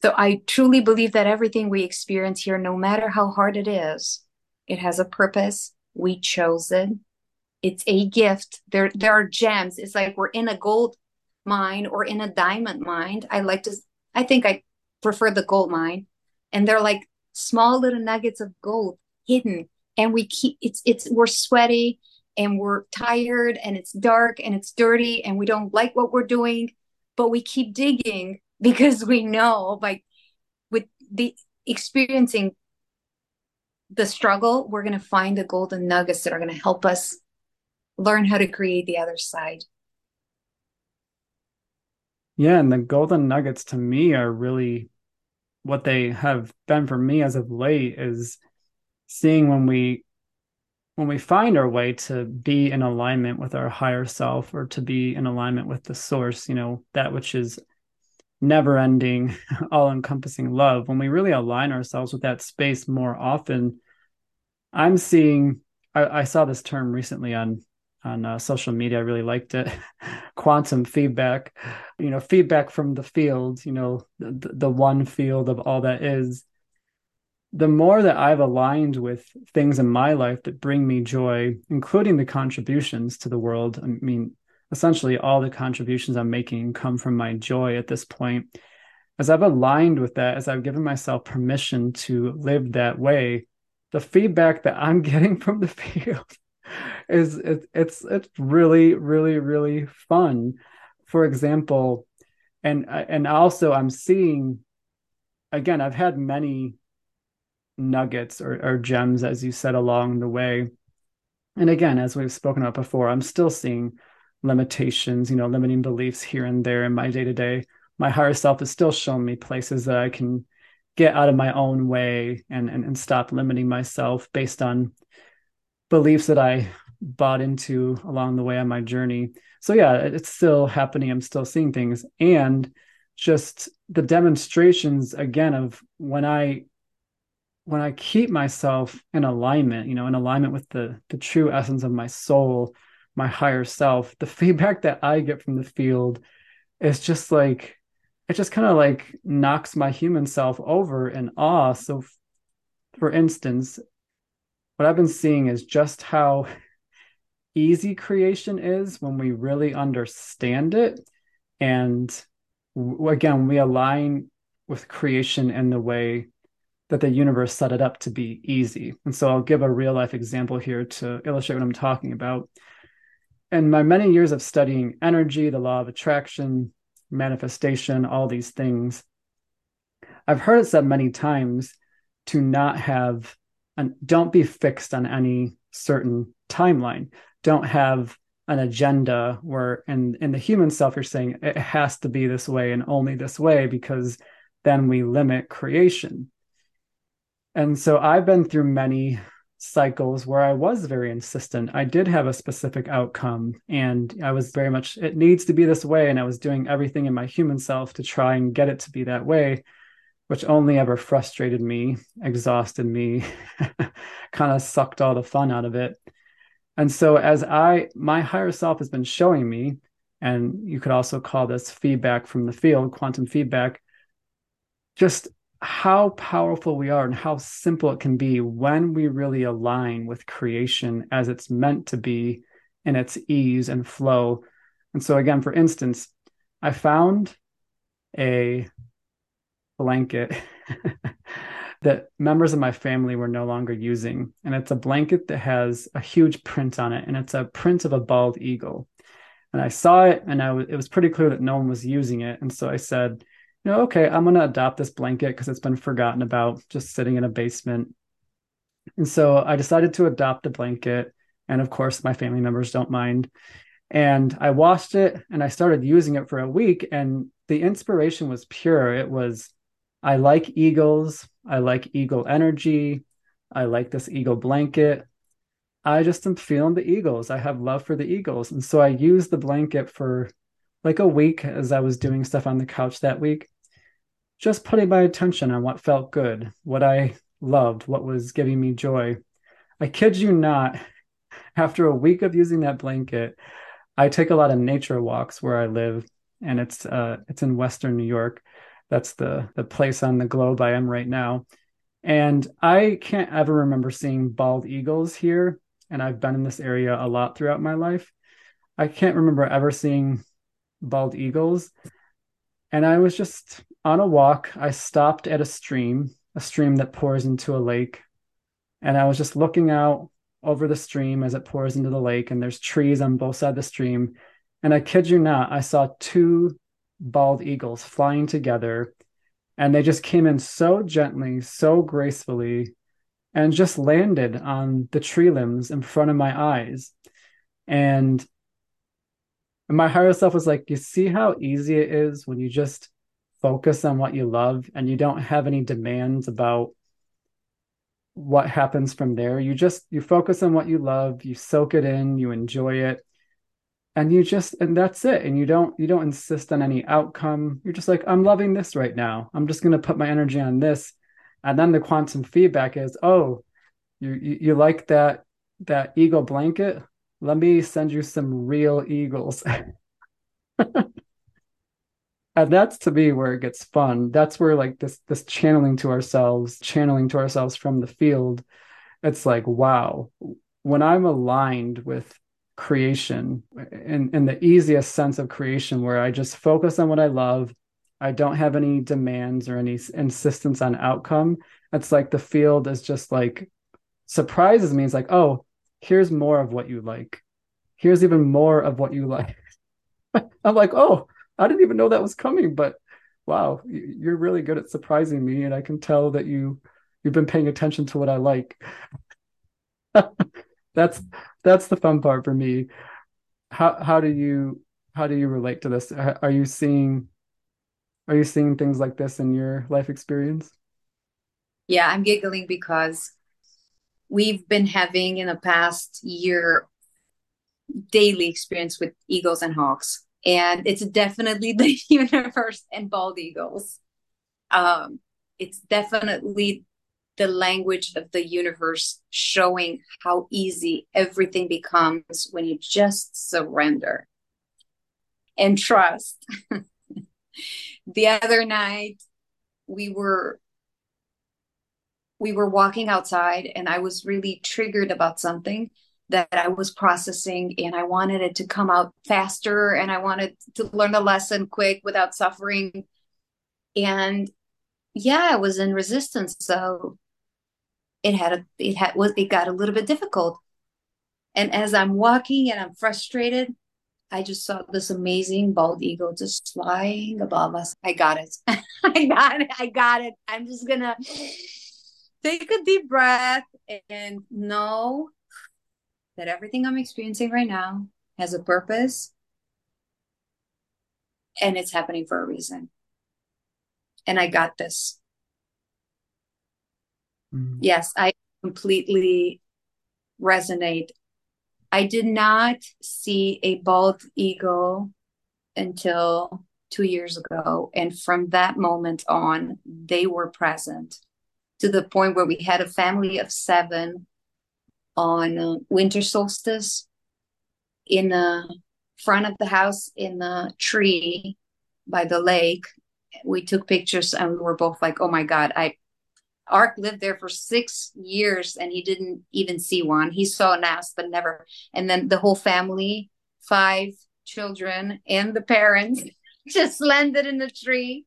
So I truly believe that everything we experience here, no matter how hard it is, it has a purpose. We chose it it's a gift. There there are gems. It's like we're in a gold mine or in a diamond mine. I like to i think i prefer the gold mine. And they're like small little nuggets of gold hidden. And we keep it's it's we're sweaty and we're tired and it's dark and it's dirty and we don't like what we're doing but we keep digging because we know like with the experiencing the struggle we're going to find the golden nuggets that are going to help us learn how to create the other side. Yeah, and the golden nuggets to me are really what they have been for me as of late is seeing when we when we find our way to be in alignment with our higher self or to be in alignment with the source, you know, that which is never ending, all encompassing love, when we really align ourselves with that space more often, I'm seeing, I, I, saw this term recently on on uh, social media. I really liked it. Quantum feedback, you know, feedback from the field, you know, the, the one field of all that is. The more that I've aligned with things in my life that bring me joy, including the contributions to the world, I mean, essentially all the contributions I'm making come from my joy at this point. as I've aligned with that, as I've given myself permission to live that way, the feedback that I'm getting from the field is it, it's it's really really really fun. For example, and and also I'm seeing again I've had many nuggets or, or gems as you said along the way. And again, as we've spoken about before, I'm still seeing limitations, you know, limiting beliefs here and there in my day to day. My higher self is still showing me places that I can get out of my own way and, and, and stop limiting myself based on beliefs that I bought into along the way on my journey. So yeah, it's still happening. I'm still seeing things. And just the demonstrations again of when I when I keep myself in alignment, you know, in alignment with the the true essence of my soul, my higher self, the feedback that I get from the field is just like it just kind of like knocks my human self over in awe. So for instance, what I've been seeing is just how easy creation is when we really understand it and again we align with creation in the way that the universe set it up to be easy. And so i'll give a real life example here to illustrate what i'm talking about. In my many years of studying energy the law of attraction manifestation all these things i've heard it said many times to not have and don't be fixed on any certain timeline. Don't have an agenda where in in the human self you're saying it has to be this way and only this way because then we limit creation. And so i've been through many cycles where i was very insistent. I did have a specific outcome and i was very much it needs to be this way. And i was doing everything in my human self to try and get it to be that way which only ever frustrated me exhausted me kind of sucked all the fun out of it and so as I my higher self has been showing me, and you could also call this feedback from the field, quantum feedback, just how powerful we are and how simple it can be when we really align with creation as it's meant to be in its ease and flow. And so again, for instance, I found a blanket that members of my family were no longer using. And it's a blanket that has a huge print on it, and it's a print of a bald eagle. And I saw it, and I w- it was pretty clear that no one was using it. And so I said, you know, okay, I'm going to adopt this blanket because it's been forgotten about, just sitting in a basement. And so I decided to adopt the blanket. And of course, my family members don't mind. And I washed it and I started using it for a week. And the inspiration was pure. It was I like eagles. I like eagle energy. I like this eagle blanket. I just am feeling the eagles. I have love for the eagles. And so I used the blanket for like a week as I was doing stuff on the couch that week, just putting my attention on what felt good, what I loved, what was giving me joy. I kid you not, after a week of using that blanket, I take a lot of nature walks where I live, and it's uh, it's in Western New York. That's the the place on the globe I am right now. And I can't ever remember seeing bald eagles here. And I've been in this area a lot throughout my life. I can't remember ever seeing bald eagles. And I was just on a walk. I stopped at a stream, a stream that pours into a lake. And I was just looking out over the stream as it pours into the lake, and there's trees on both sides of the stream. And I kid you not, I saw two bald eagles flying together. And they just came in so gently, so gracefully, and just landed on the tree limbs in front of my eyes. And my higher self was like, You see how easy it is when you just focus on what you love and you don't have any demands about what happens from there. You just you focus on what you love, you soak it in, you enjoy it, and you just and that's it. And you don't you don't insist on any outcome. You're just like i'm loving this right now. I'm just going to put my energy on this. And then the quantum feedback is oh you, you like that that eagle blanket? Let me send you some real eagles. And that's to me where it gets fun. That's where like this this channeling to ourselves channeling to ourselves from the field it's like wow. When i'm aligned with creation in, in the easiest sense of creation where I just focus on what I love I don't have any demands or any insistence on outcome. It's like the field is just like surprises me. It's like, oh, here's more of what you like. Here's even more of what you like. I'm like, oh, I didn't even know that was coming, but wow, you're really good at surprising me, and I can tell that you you've been paying attention to what I like. that's that's the fun part for me. How how do you how do you relate to this? Are you seeing are you seeing things like this in your life experience? Yeah, I'm giggling because we've been having in the past year daily experience with eagles and hawks and it's definitely the universe and bald eagles um it's definitely the language of the universe showing how easy everything becomes when you just surrender and trust the other night we were we were walking outside and I was really triggered about something that I was processing and I wanted it to come out faster and I wanted to learn the lesson quick without suffering. And yeah, I was in resistance. So it had a it had was it got a little bit difficult. And as I'm walking and I'm frustrated, I just saw this amazing bald eagle just flying above us. I got it. I got it. I got it. I'm just gonna take a deep breath and know that everything I'm experiencing right now has a purpose and it's happening for a reason. And I got this. Mm-hmm. Yes, I completely resonate. I did not see a bald eagle until two years ago. And from that moment on, they were present to the point where we had a family of seven on uh, winter solstice in the front of the house in the tree by the lake. We took pictures and we were both like, oh my God, I Ark lived there for six years and he didn't even see one. He saw an ass, but never. And then the whole family, five children and the parents, just landed in the tree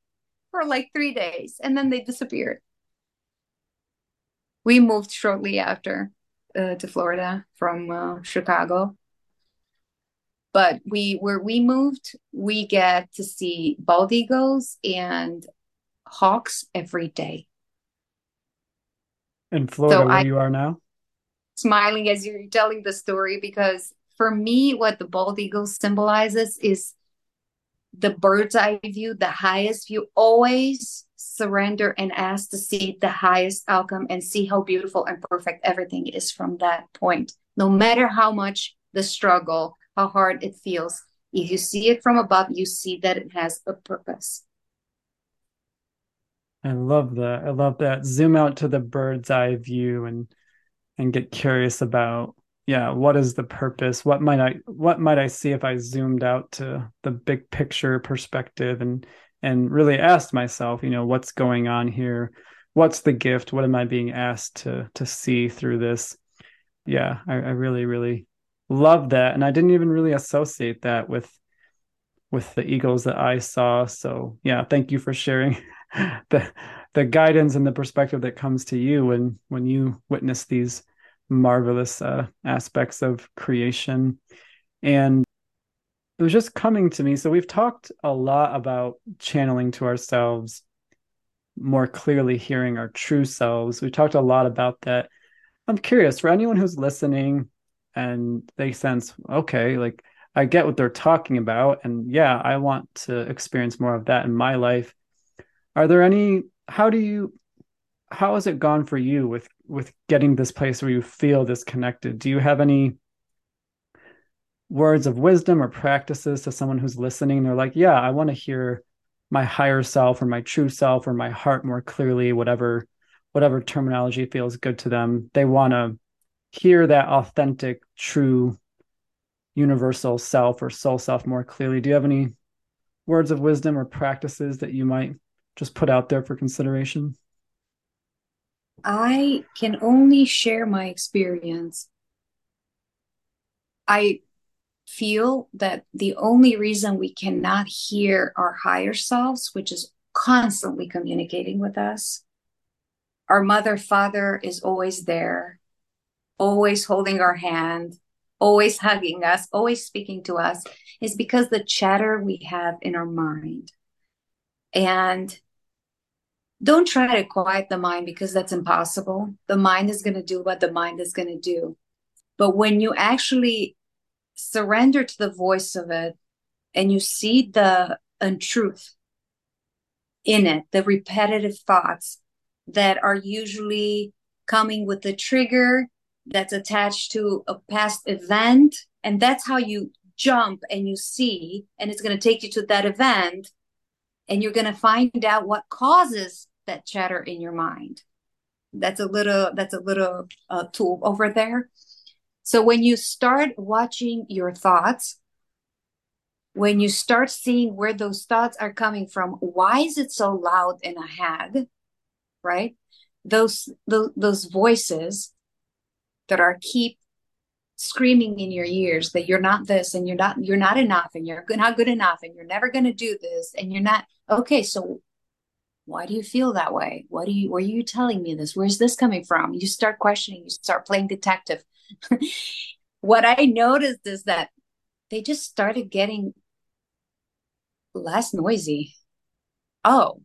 for like three days and then they disappeared we moved shortly after uh, to Florida from uh, Chicago. But we where we moved, we get to see bald eagles and hawks every day. In Florida, so where I, you are now? Smiling as you're telling the story because for me, what the bald eagle symbolizes is the bird's eye view, the highest view, always surrender and ask to see the highest outcome and see how beautiful and perfect everything is from that point. No matter how much the struggle, how hard it feels, if you see it from above, you see that it has a purpose. I love that. I love that. Zoom out to the bird's eye view and and get curious about yeah, what is the purpose? What might I what might I see if I zoomed out to the big picture perspective and and really asked myself, you know, what's going on here? What's the gift? What am I being asked to to see through this? Yeah, I, I really, really love that. And I didn't even really associate that with with the eagles that I saw. So yeah, thank you for sharing the the guidance and the perspective that comes to you when when you witness these marvelous uh, aspects of creation. And it was just coming to me. So we've talked a lot about channeling to ourselves, more clearly hearing our true selves. We talked a lot about that. I'm curious for anyone who's listening and they sense, okay, like I get what they're talking about. And yeah, I want to experience more of that in my life. Are there any, how do you, how has it gone for you with with getting this place where you feel disconnected? Do you have any words of wisdom or practices to someone who's listening they're like yeah i want to hear my higher self or my true self or my heart more clearly whatever whatever terminology feels good to them they want to hear that authentic true universal self or soul self more clearly do you have any words of wisdom or practices that you might just put out there for consideration i can only share my experience i feel that the only reason we cannot hear our higher selves, which is constantly communicating with us, our mother, father is always there, always holding our hand, always hugging us, always speaking to us, is because the chatter we have in our mind. And don't try to quiet the mind because that's impossible. The mind is going to do what the mind is going to do. But when you actually surrender to the voice of it and you see the untruth in it, the repetitive thoughts that are usually coming with the trigger that's attached to a past event. And that's how you jump and you see, and it's going to take you to that event. And you're going to find out what causes that chatter in your mind. That's a little, that's a little uh, tool over there. So when you start watching your thoughts, when you start seeing where those thoughts are coming from, why is it so loud in a head? Right? Those, those, those voices that are keep screaming in your ears that you're not this and you're not you're not enough and you're not good enough and you're never going to do this and you're not okay so why do you feel that way? What do you where are you telling me this? Where's this coming from? You start questioning you start playing detective. What i noticed is that they just started getting less noisy. Oh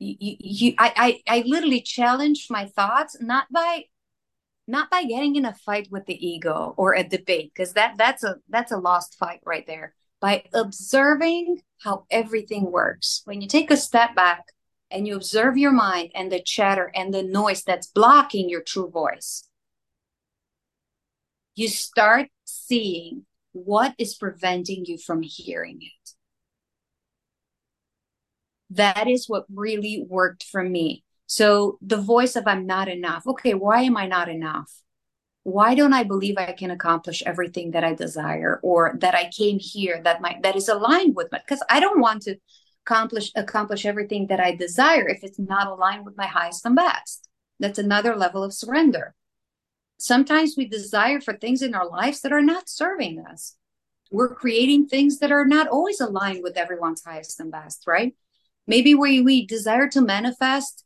you, you, I, I i literally challenged my thoughts not by not by getting in a fight with the ego or a debate because that that's a that's a lost fight right there. By observing how everything works. When you take a step back and you observe your mind and the chatter and the noise that's blocking your true voice you start seeing what is preventing you from hearing it that is what really worked for me so the voice of I'm not enough. Okay, why am I not enough? Why don't I believe I can accomplish everything that I desire or that I came here that my that is aligned with my because I don't want to accomplish accomplish everything that I desire if it's not aligned with my highest and best. That's another level of surrender. Sometimes we desire for things in our lives that are not serving us. We're creating things that are not always aligned with everyone's highest and best, right? Maybe we, we desire to manifest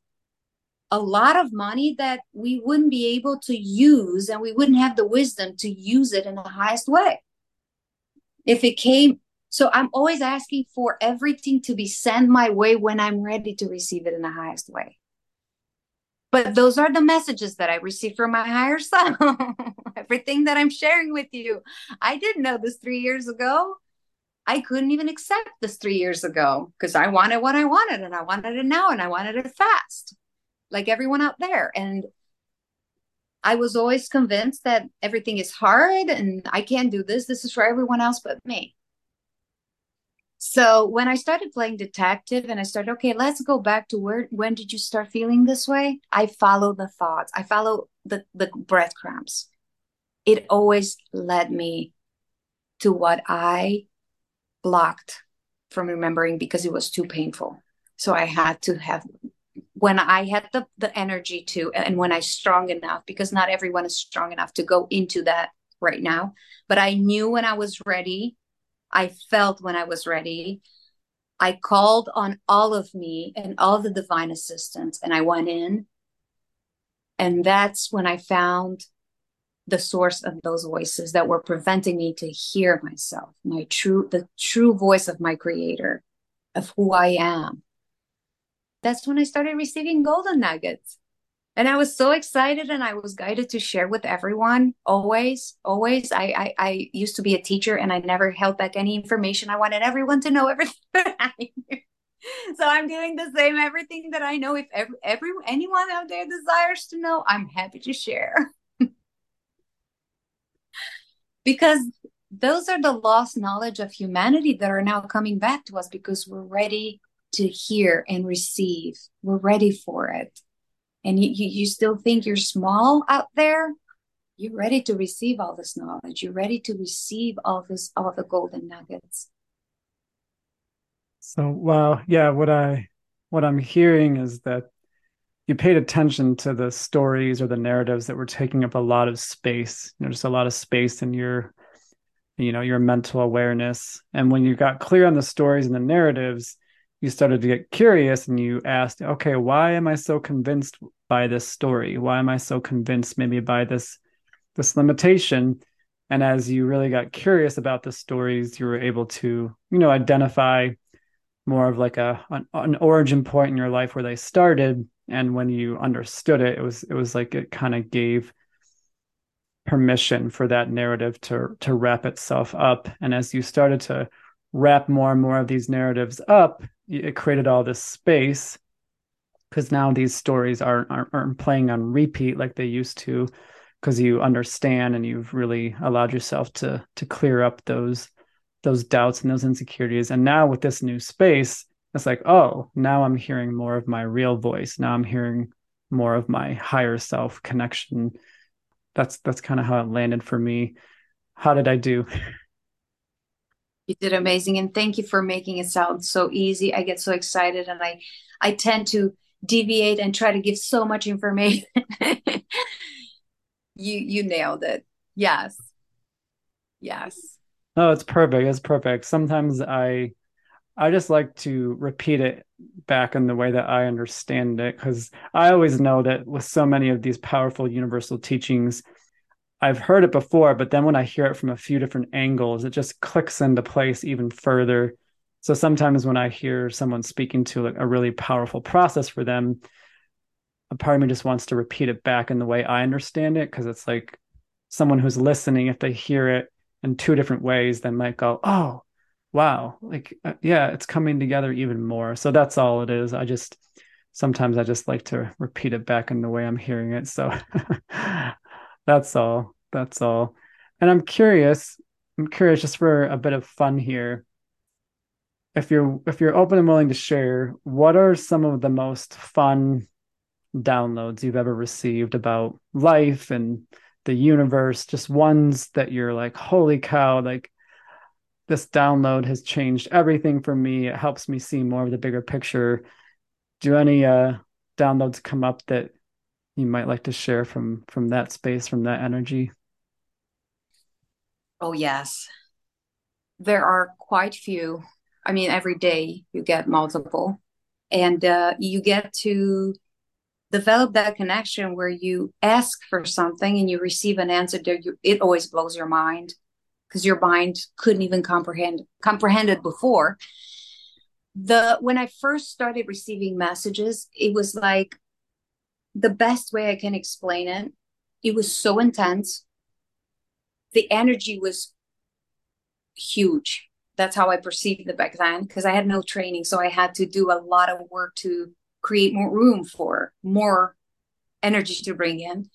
a lot of money that we wouldn't be able to use and we wouldn't have the wisdom to use it in the highest way. If it came, so I'm always asking for everything to be sent my way when I'm ready to receive it in the highest way. But those are the messages that I receive from my higher self. everything that I'm sharing with you. I didn't know this three years ago. I couldn't even accept this three years ago because I wanted what I wanted and I wanted it now and I wanted it fast like everyone out there. And I was always convinced that everything is hard and I can't do this. This is for everyone else but me. So when I started playing detective and I started, okay, let's go back to where when did you start feeling this way? I follow the thoughts. I follow the the breadcrumbs. It always led me to what I blocked from remembering because it was too painful. So I had to have when I had the, the energy to, and when I strong enough, because not everyone is strong enough to go into that right now. But I knew when I was ready. I felt when I was ready. I called on all of me and all the divine assistance, and I went in. And that's when I found the source of those voices that were preventing me to hear myself, my true, the true voice of my creator, of who I am that's when I started receiving golden nuggets. And I was so excited and I was guided to share with everyone always, always. I, I, I used to be a teacher and I never held back any information. I wanted everyone to know everything I knew. So I'm doing the same everything that I know. If every, every anyone out there desires to know, I'm happy to share. because those are the lost knowledge of humanity that are now coming back to us because we're ready to hear and receive. We're ready for it. And you, you, still think you're small out there? You're ready to receive all this knowledge. You're ready to receive all this, all the golden nuggets. So, wow, yeah, what I what I'm hearing is that you paid attention to the stories or the narratives that were taking up a lot of space. You know, just a lot of space in your you know, your mental awareness. And when you got clear on the stories and the narratives, you started to get curious and you asked, okay, why am I so convinced by this story? Why am I so convinced maybe by this this limitation? And as you really got curious about the stories, you were able to, you know, identify more of like a an, an origin point in your life where they started. And when you understood it, it was it was like it kind of gave permission for that narrative to to wrap itself up. And as you started to wrap more and more of these narratives up, it created all this space because now these stories aren't, aren't, aren't playing on repeat like they used to because you understand and you've really allowed yourself to to clear up those those doubts and those insecurities. And now with this new space it's like oh now i'm hearing more of my real voice. Now i'm hearing more of my higher self connection. That's that's kind of how it landed for me. How did i do You did amazing, and thank you for making it sound so easy. I get so excited, and I, I tend to deviate and try to give so much information. you you nailed it. Yes, yes. No, it's perfect. It's perfect. Sometimes I, I just like to repeat it back in the way that I understand it because I always know that with so many of these powerful universal teachings I've heard it before, but then when I hear it from a few different angles, it just clicks into place even further. So sometimes when I hear someone speaking to a really powerful process for them, a part of me just wants to repeat it back in the way I understand it because it's like someone who's listening, if they hear it in two different ways, they might go, "Oh, wow!" Like, uh, yeah, it's coming together even more. So that's all it is. I just sometimes I just like to repeat it back in the way I'm hearing it. So That's all. That's all. And I'm curious, I'm curious just for a bit of fun here. If you're if you're open and willing to share, what are some of the most fun downloads you've ever received about life and the universe? Just ones that you're like, holy cow, like this download has changed everything for me. It helps me see more of the bigger picture. Do any uh downloads come up that you might like to share from from that space from that energy oh yes. There are quite few. I mean every day you get multiple. And uh, you get to develop that connection where you ask for something and you receive an answer that you, it always blows your mind because your mind couldn't even comprehend comprehend it before. The when i first started receiving messages it was like the best way I can explain it, it was so intense. The energy was huge. That's how I perceived it back then because I had no training. So I had to do a lot of work to create more room for more energy to bring in.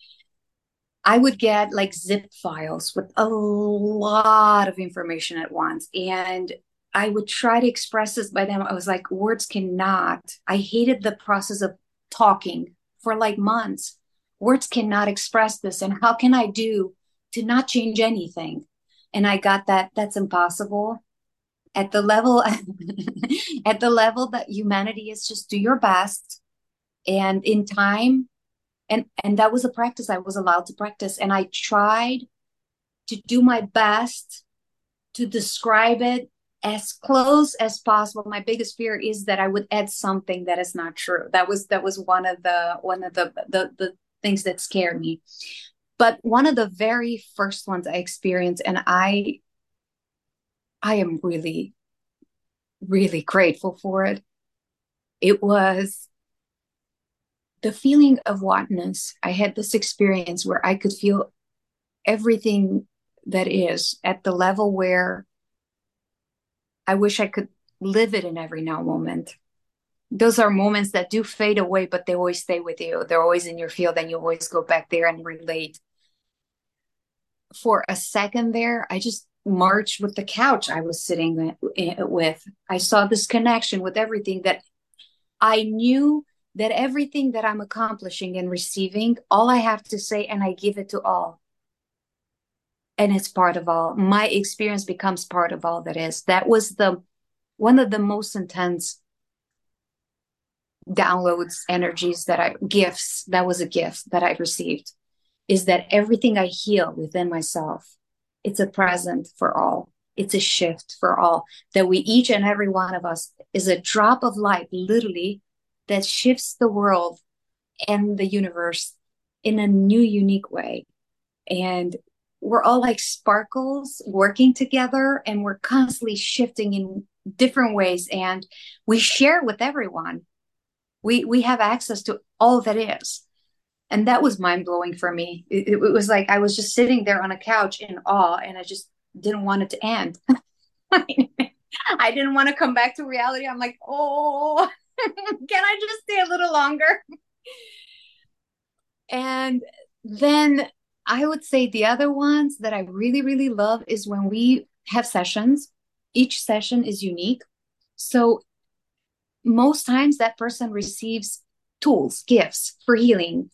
I would get like zip files with a lot of information at once. And I would try to express this by them. I was like, words cannot. I hated the process of talking for like months. Words cannot express this. And how can I do to not change anything? And I got that that's impossible. At the level at the level that humanity is just do your best. And in time, and and that was a practice I was allowed to practice. And I tried to do my best to describe it as close as possible my biggest fear is that i would add something that is not true that was that was one of the one of the the, the things that scared me but one of the very first ones i experienced and i i am really really grateful for it it was the feeling of oneness i had this experience where i could feel everything that is at the level where I wish I could live it in every now moment. Those are moments that do fade away, but they always stay with you. They're always in your field, and you always go back there and relate. For a second there, I just marched with the couch I was sitting with. I saw this connection with everything that I knew that everything that I'm accomplishing and receiving, all I have to say, and I give it to all. And it's part of all. My experience becomes part of all that is. That was the one of the most intense downloads energies that i gifts that was a gift that i received is that everything i heal within myself it's a present for all. It's a shift for all. That we each and every one of us is a drop of light literally that shifts the world and the universe in a new unique way. And we're all like sparkles working together and we're constantly shifting in different ways and we share with everyone. We we have access to all that is and that was mind blowing for me. It, it, was like i was just sitting there on a couch in awe and i just didn't want it to end. I didn't want to come back to reality. I'm like oh can i just stay a little longer? And then i would say the other ones that i really really love is when we have sessions. Each session is unique. So most times that person receives tools gifts for healing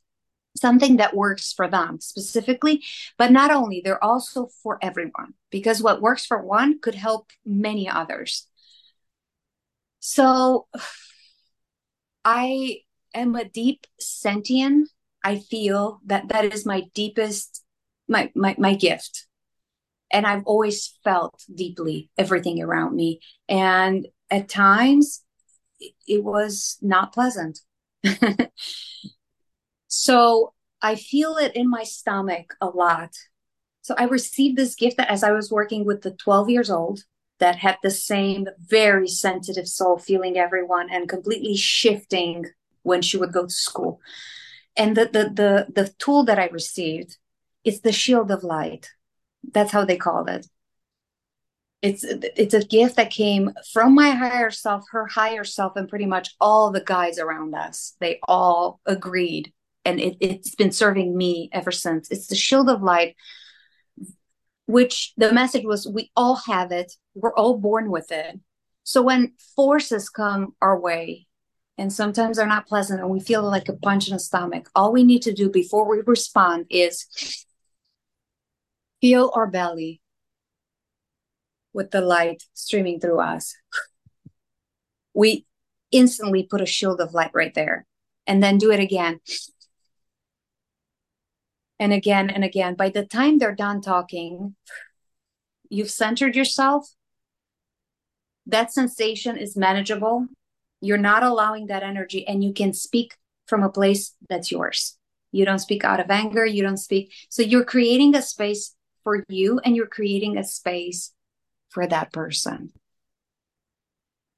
something that works for them specifically but not only they're also for everyone because what works for one could help many others. So i am a deep sentient. I feel that that is my deepest my my, my gift. And i've always felt deeply everything around me. And at times it was not pleasant So I feel it in my stomach a lot. So I received this gift as I was working with the 12 years old that had the same very sensitive soul feeling everyone and completely shifting when she would go to school. And the the the, the tool that I received is the shield of light. That's how they called it. It's it's a gift that came from my higher self, her higher self, and pretty much all the guys around us. They all agreed and it, it's been serving me ever since. It's the shield of light, which the message was we all have it, we're all born with it. So when forces come our way, and sometimes they're not pleasant, and we feel like a punch in the stomach, all we need to do before we respond is feel our belly with the light streaming through us. We instantly put a shield of light right there. And then do it again and again and again. By the time they're done talking, you've centered yourself. That sensation is manageable. You're not allowing that energy, and you can speak from a place that's yours. You don't speak out of anger. You don't speak. So you're creating a space for you, and you're creating a space for that person.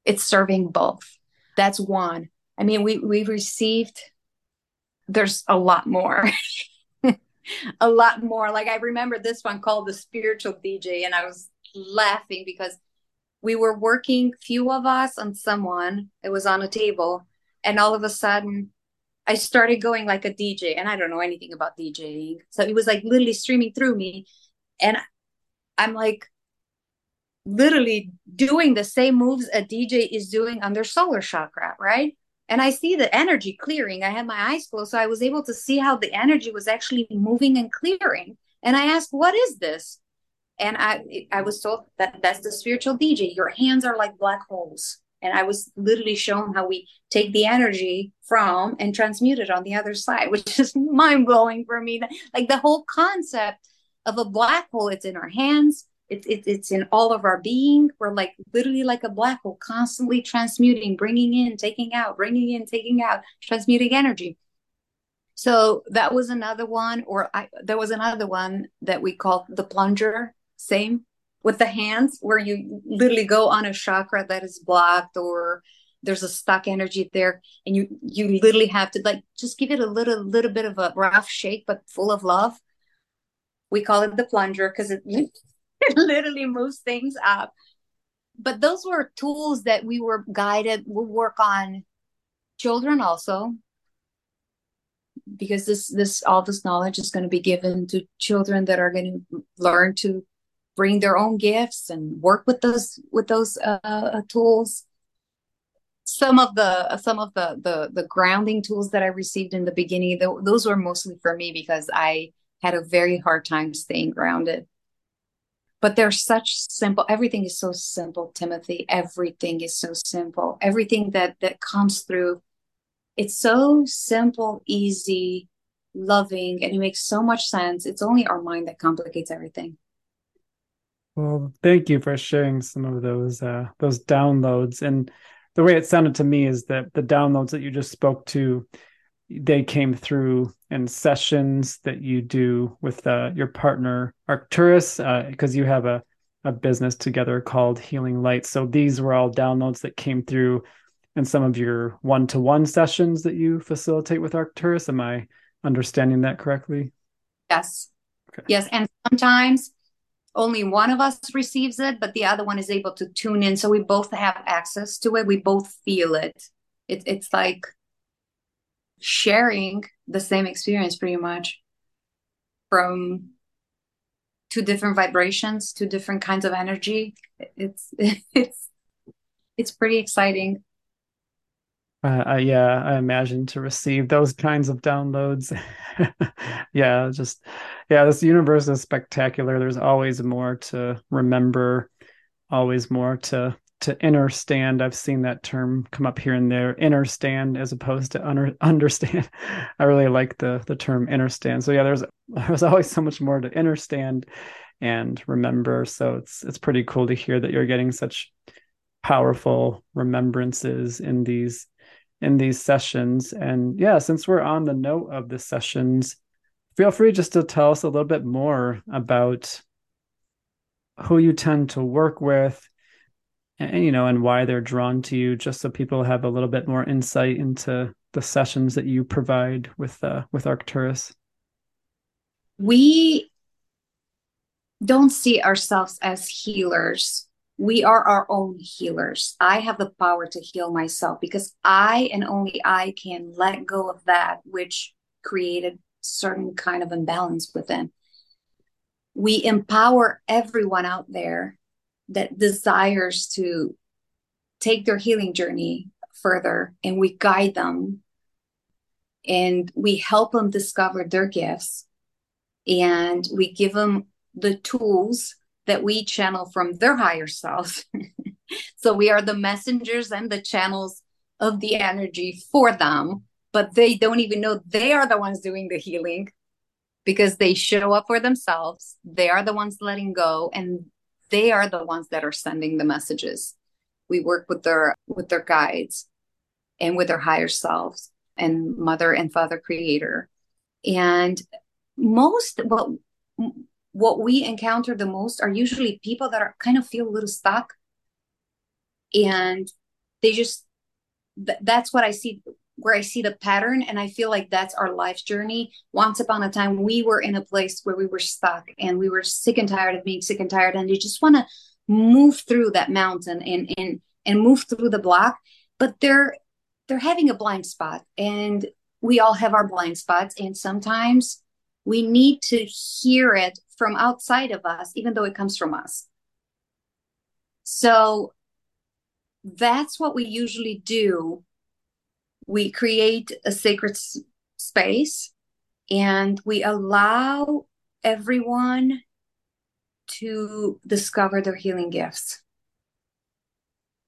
It's serving both. That's one. I mean, we we've received. There's a lot more. a lot more. Like I remember this one called the spiritual DJ, and I was laughing because we were working, few of us on someone. It was on a table, and all of a sudden, I started going like a DJ, and I don't know anything about DJing, so it was like literally streaming through me, and I'm like literally doing the same moves a DJ is doing on their solar chakra, right? And I see the energy clearing. I had my eyes closed, so I was able to see how the energy was actually moving and clearing. And I asked, "What is this?" And I I was told that that's the spiritual DJ. Your hands are like black holes. And I was literally shown how we take the energy from and transmute it on the other side, which is mind blowing for me. Like the whole concept of a black hole, it's in our hands, it, it, it's in all of our being. We're like literally like a black hole, constantly transmuting, bringing in, taking out, bringing in, taking out, transmuting energy. So that was another one, or I, there was another one that we called the plunger, same with the hands, where you literally go on a chakra that is blocked or there's a stuck energy there, and you you literally have to like just give it a little little bit of a rough shake, but full of love. We call it the plunger because it it literally moves things up. But those were tools that we were guided. We'll work on children also because this this all this knowledge is going to be given to children that are going to learn to bring their own gifts and work with those with those uh, uh, tools some of the some of the the the grounding tools that i received in the beginning those were mostly for me because i had a very hard time staying grounded but they're such simple everything is so simple timothy. Everything is so simple. Everything that that comes through. It's so simple easy loving and it makes so much sense. It's only our mind that complicates everything. Well, thank you for sharing some of those uh, those downloads. And the way it sounded to me is that the downloads that you just spoke to, they came through in sessions that you do with uh, your partner Arcturus, because uh, you have a a business together called Healing Light. So these were all downloads that came through in some of your one to one sessions that you facilitate with Arcturus. Am I understanding that correctly? Yes. Okay. Yes. And sometimes only one of us receives it, but the other one is able to tune in. So we both have access to it. We both feel it. it it's like sharing the same experience pretty much from two different vibrations, two different kinds of energy. It's it's it's pretty exciting. Uh, yeah, I imagine to receive those kinds of downloads. yeah, just yeah, this universe is spectacular. There's always more to remember, always more to to understand. I've seen that term come up here and there, understand as opposed to under, understand. I really like the the term understand. So yeah, there's there's always so much more to understand and remember. So it's it's pretty cool to hear that you're getting such powerful remembrances in these in these sessions. And yeah, since we're on the note of the sessions, feel free just to tell us a little bit more about who you tend to work with and you know and why they're drawn to you just so people have a little bit more insight into the sessions that you provide with uh, with arcturus we don't see ourselves as healers we are our own healers. I have the power to heal myself because I and only I can let go of that which created certain kind of imbalance within. We empower everyone out there that desires to take their healing journey further and we guide them and we help them discover their gifts and we give them the tools that we channel from their higher self. so we are the messengers and the channels of the energy for them, but they don't even know they are the ones doing the healing because they show up for themselves. They are the ones letting go and they are the ones that are sending the messages. We work with their with their guides and with their higher selves and mother and father creator. And most what what we encounter the most are usually people that are kind of feel a little stuck and they just th- that's what i see where i see the pattern and i feel like that's our life's journey once upon a time we were in a place where we were stuck and we were sick and tired of being sick and tired and they just want to move through that mountain and and and move through the block but they're they're having a blind spot and we all have our blind spots and sometimes we need to hear it from outside of us, even though it comes from us. So that's what we usually do. We create a sacred s- space and we allow everyone to discover their healing gifts.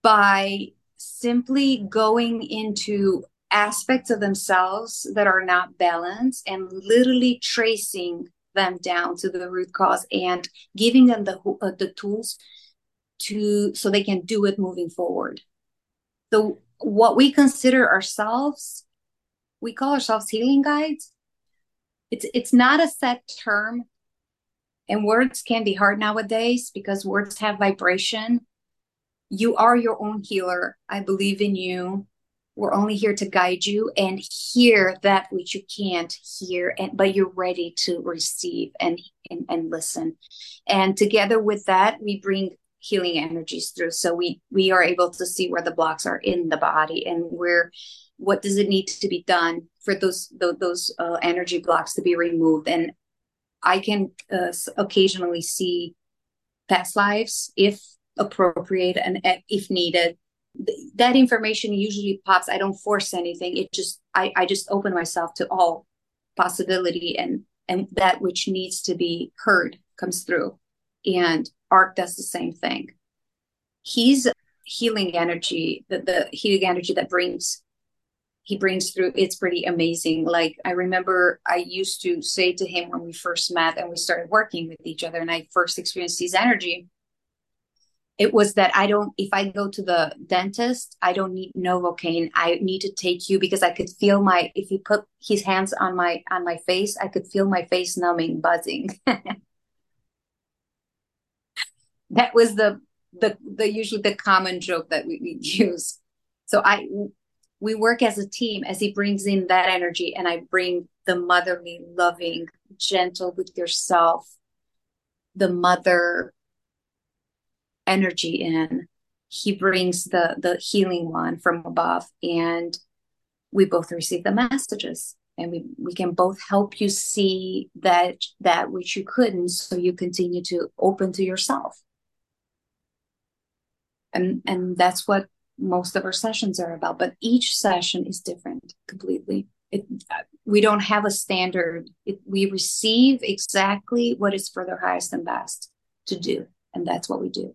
By simply going into aspects of themselves that are not balanced and literally tracing them down to the root cause and giving them the uh, the tools to so they can do it moving forward. So what we consider ourselves we call ourselves healing guides. It's it's not a set term and words can be hard nowadays because words have vibration. You are your own healer. I believe in you. We're only here to guide you and hear that which you can't hear, and but you're ready to receive and, and, and listen. And together with that, we bring healing energies through. So we we are able to see where the blocks are in the body and where what does it need to be done for those those, those uh, energy blocks to be removed. And I can uh, occasionally see past lives if appropriate and if needed that information usually pops i don't force anything it just i i just open myself to all possibility and and that which needs to be heard comes through and arc does the same thing he's healing energy the, the healing energy that brings he brings through it's pretty amazing like i remember i used to say to him when we first met and we started working with each other and i first experienced his energy it was that I don't, if I go to the dentist, I don't need Novocaine. I need to take you because I could feel my, if he put his hands on my, on my face, I could feel my face numbing, buzzing. that was the, the, the, usually the common joke that we, we use. So I, we work as a team as he brings in that energy and I bring the motherly, loving, gentle with yourself, the mother energy in. He brings the the healing one from above and we both receive the messages and we, we can both help you see that that which you couldn't. So you continue to open to yourself and and that's what most of our sessions are about but each session is different completely it, we don't have a standard it, we receive exactly what is for their highest and best to do and that's what we do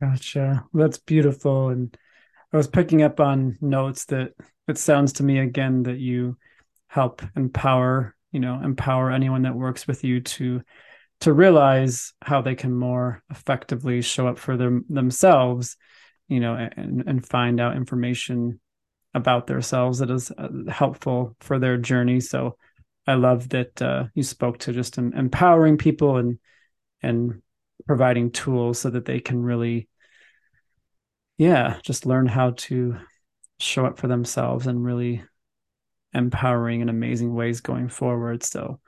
Gotcha. That's beautiful. And I was picking up on notes that it sounds to me again that you help empower, you know, empower anyone that works with you to to realize how they can more effectively show up for them themselves, you know, and and find out information about themselves that is uh, helpful for their journey. So I love that uh, you spoke to just empowering people and and providing tools so that they can really yeah just learn how to show up for themselves and really empowering in amazing ways going forward so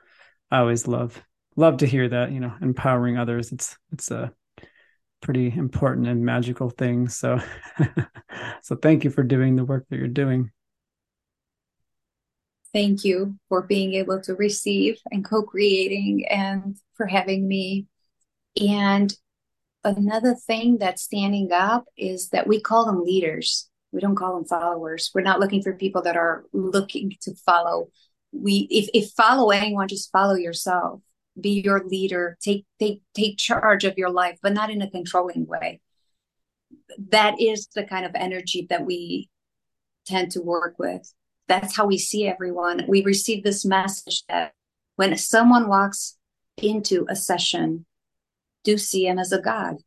i always love love to hear that you know empowering others it's it's a pretty important and magical thing so so thank you for doing the work that you're doing thank you for being able to receive and co-creating and for having me and another thing that's standing up is that we call them leaders. We don't call them followers. We're not looking for people that are looking to follow. We if if follow anyone, just follow yourself. Be your leader. Take take take charge of your life, but not in a controlling way. That is the kind of energy that we tend to work with. That's how we see everyone. We receive this message that when someone walks into a session do see him as a god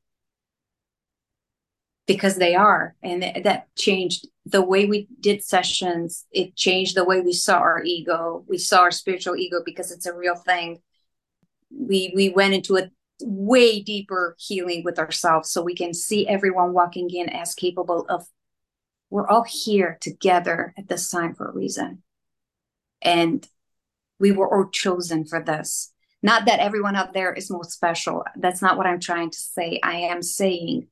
because they are and that changed the way we did sessions it changed the way we saw our ego we saw our spiritual ego because it's a real thing we we went into a way deeper healing with ourselves so we can see everyone walking in as capable of we're all here together at this time for a reason and we were all chosen for this not that everyone out there is more special. That's not what I'm trying to say. I am saying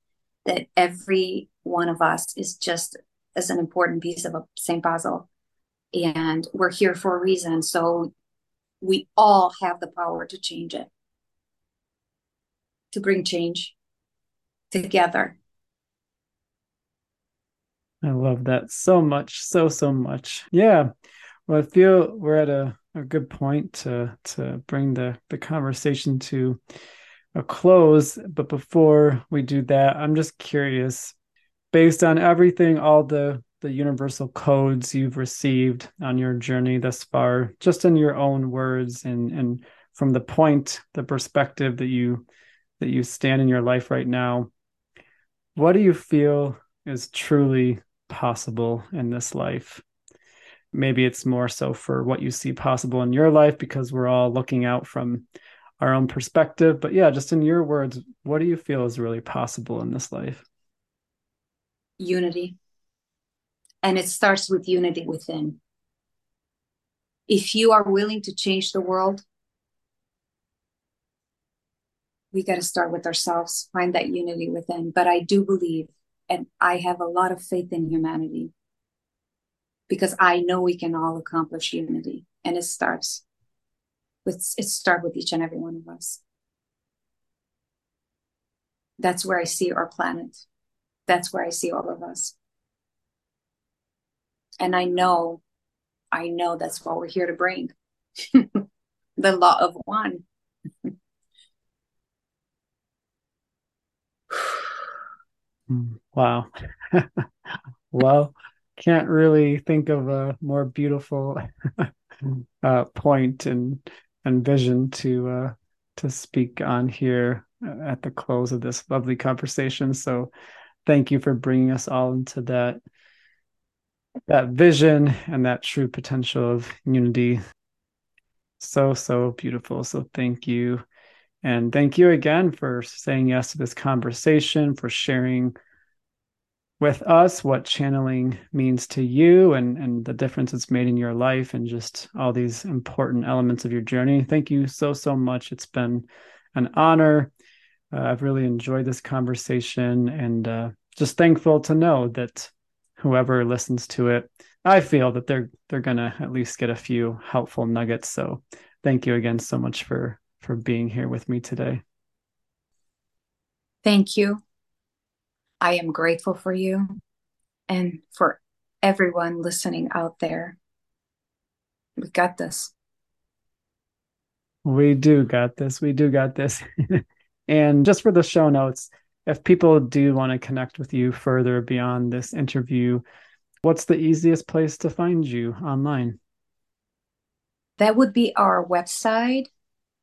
that every one of us is just as an important piece of a same puzzle. And we're here for a reason. So we all have the power to change it, to bring change together. I love that so much, so, so much. Yeah. Well, I feel we're at a a good point to to bring the the conversation to a close. But before we do that, I'm just curious, based on everything, all the the universal codes you've received on your journey thus far, just in your own words and and from the point, the perspective that you that you stand in your life right now, what do you feel is truly possible in this life? maybe it's more so for what you see possible in your life because we're all looking out from our own perspective. But yeah just in your words what do you feel is really possible in this life? Unity and it starts with unity within if you are willing to change the world we got to start with ourselves find that unity within but i do believe and i have a lot of faith in humanity because I know we can all accomplish unity. And it starts with it start with each and every one of us. That's where I see our planet. That's where I see all of us. And I know, I know that's what we're here to bring. the law of one. wow. well, can't really think of a more beautiful uh, point and and vision to uh, to speak on here. at the close of this lovely conversation. So thank you for bringing us all into that that vision and that true potential of unity. So so beautiful. So thank you. And thank you again for saying yes to this conversation, for sharing with us what channeling means to you and, and the difference it's made in your life and just all these important elements of your journey. Thank you so, so much. It's been an honor. Uh, I've really enjoyed this conversation and uh, just thankful to know that whoever listens to it, I feel that they're they're gonna at least get a few helpful nuggets. So thank you again so much for for being here with me today. Thank you. I am grateful for you and for everyone listening out there. We got this. We do got this. We do got this. and just for the show notes, if people do want to connect with you further beyond this interview, what's the easiest place to find you online? That would be our website,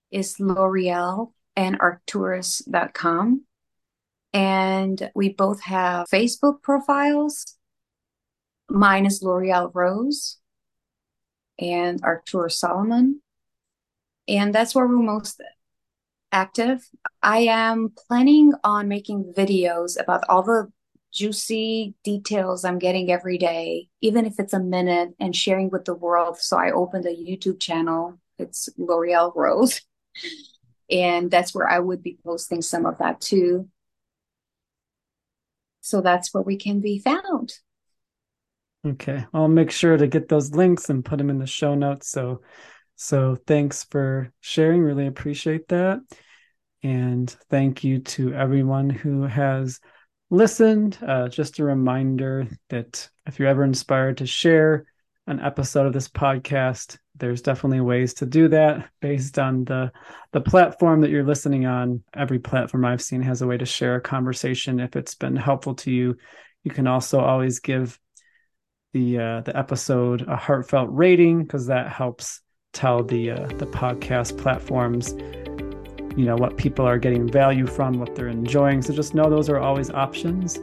is Loriel and Arcturus.com. And we both have Facebook profiles. Mine is Loriel Rose and Arcturus Solomon. And that's where we're most active. I am planning on making videos about all the juicy details I'm getting every day, even if it's a minute, and sharing with the world. So I opened a YouTube channel. It's Loriel Rose. And that's where I would be posting some of that too. So that's where we can be found. Okay. I'll make sure to get those links and put them in the show notes. So so thanks for sharing. Really appreciate that. And thank you to everyone who has listened. Uh, just a reminder that if you're ever inspired to share an episode of this podcast, there's definitely ways to do that based on the the platform that you're listening on. Every platform I've seen has a way to share a conversation. If it's been helpful to you, you can also always give the uh, the episode a heartfelt rating because that helps tell the uh, the podcast platforms you know what people are getting value from what they're enjoying so just know those are always options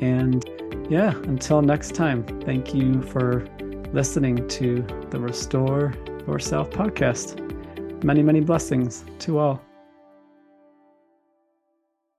and yeah until next time thank you for listening to the Restore Yourself podcast. Many, many blessings to all.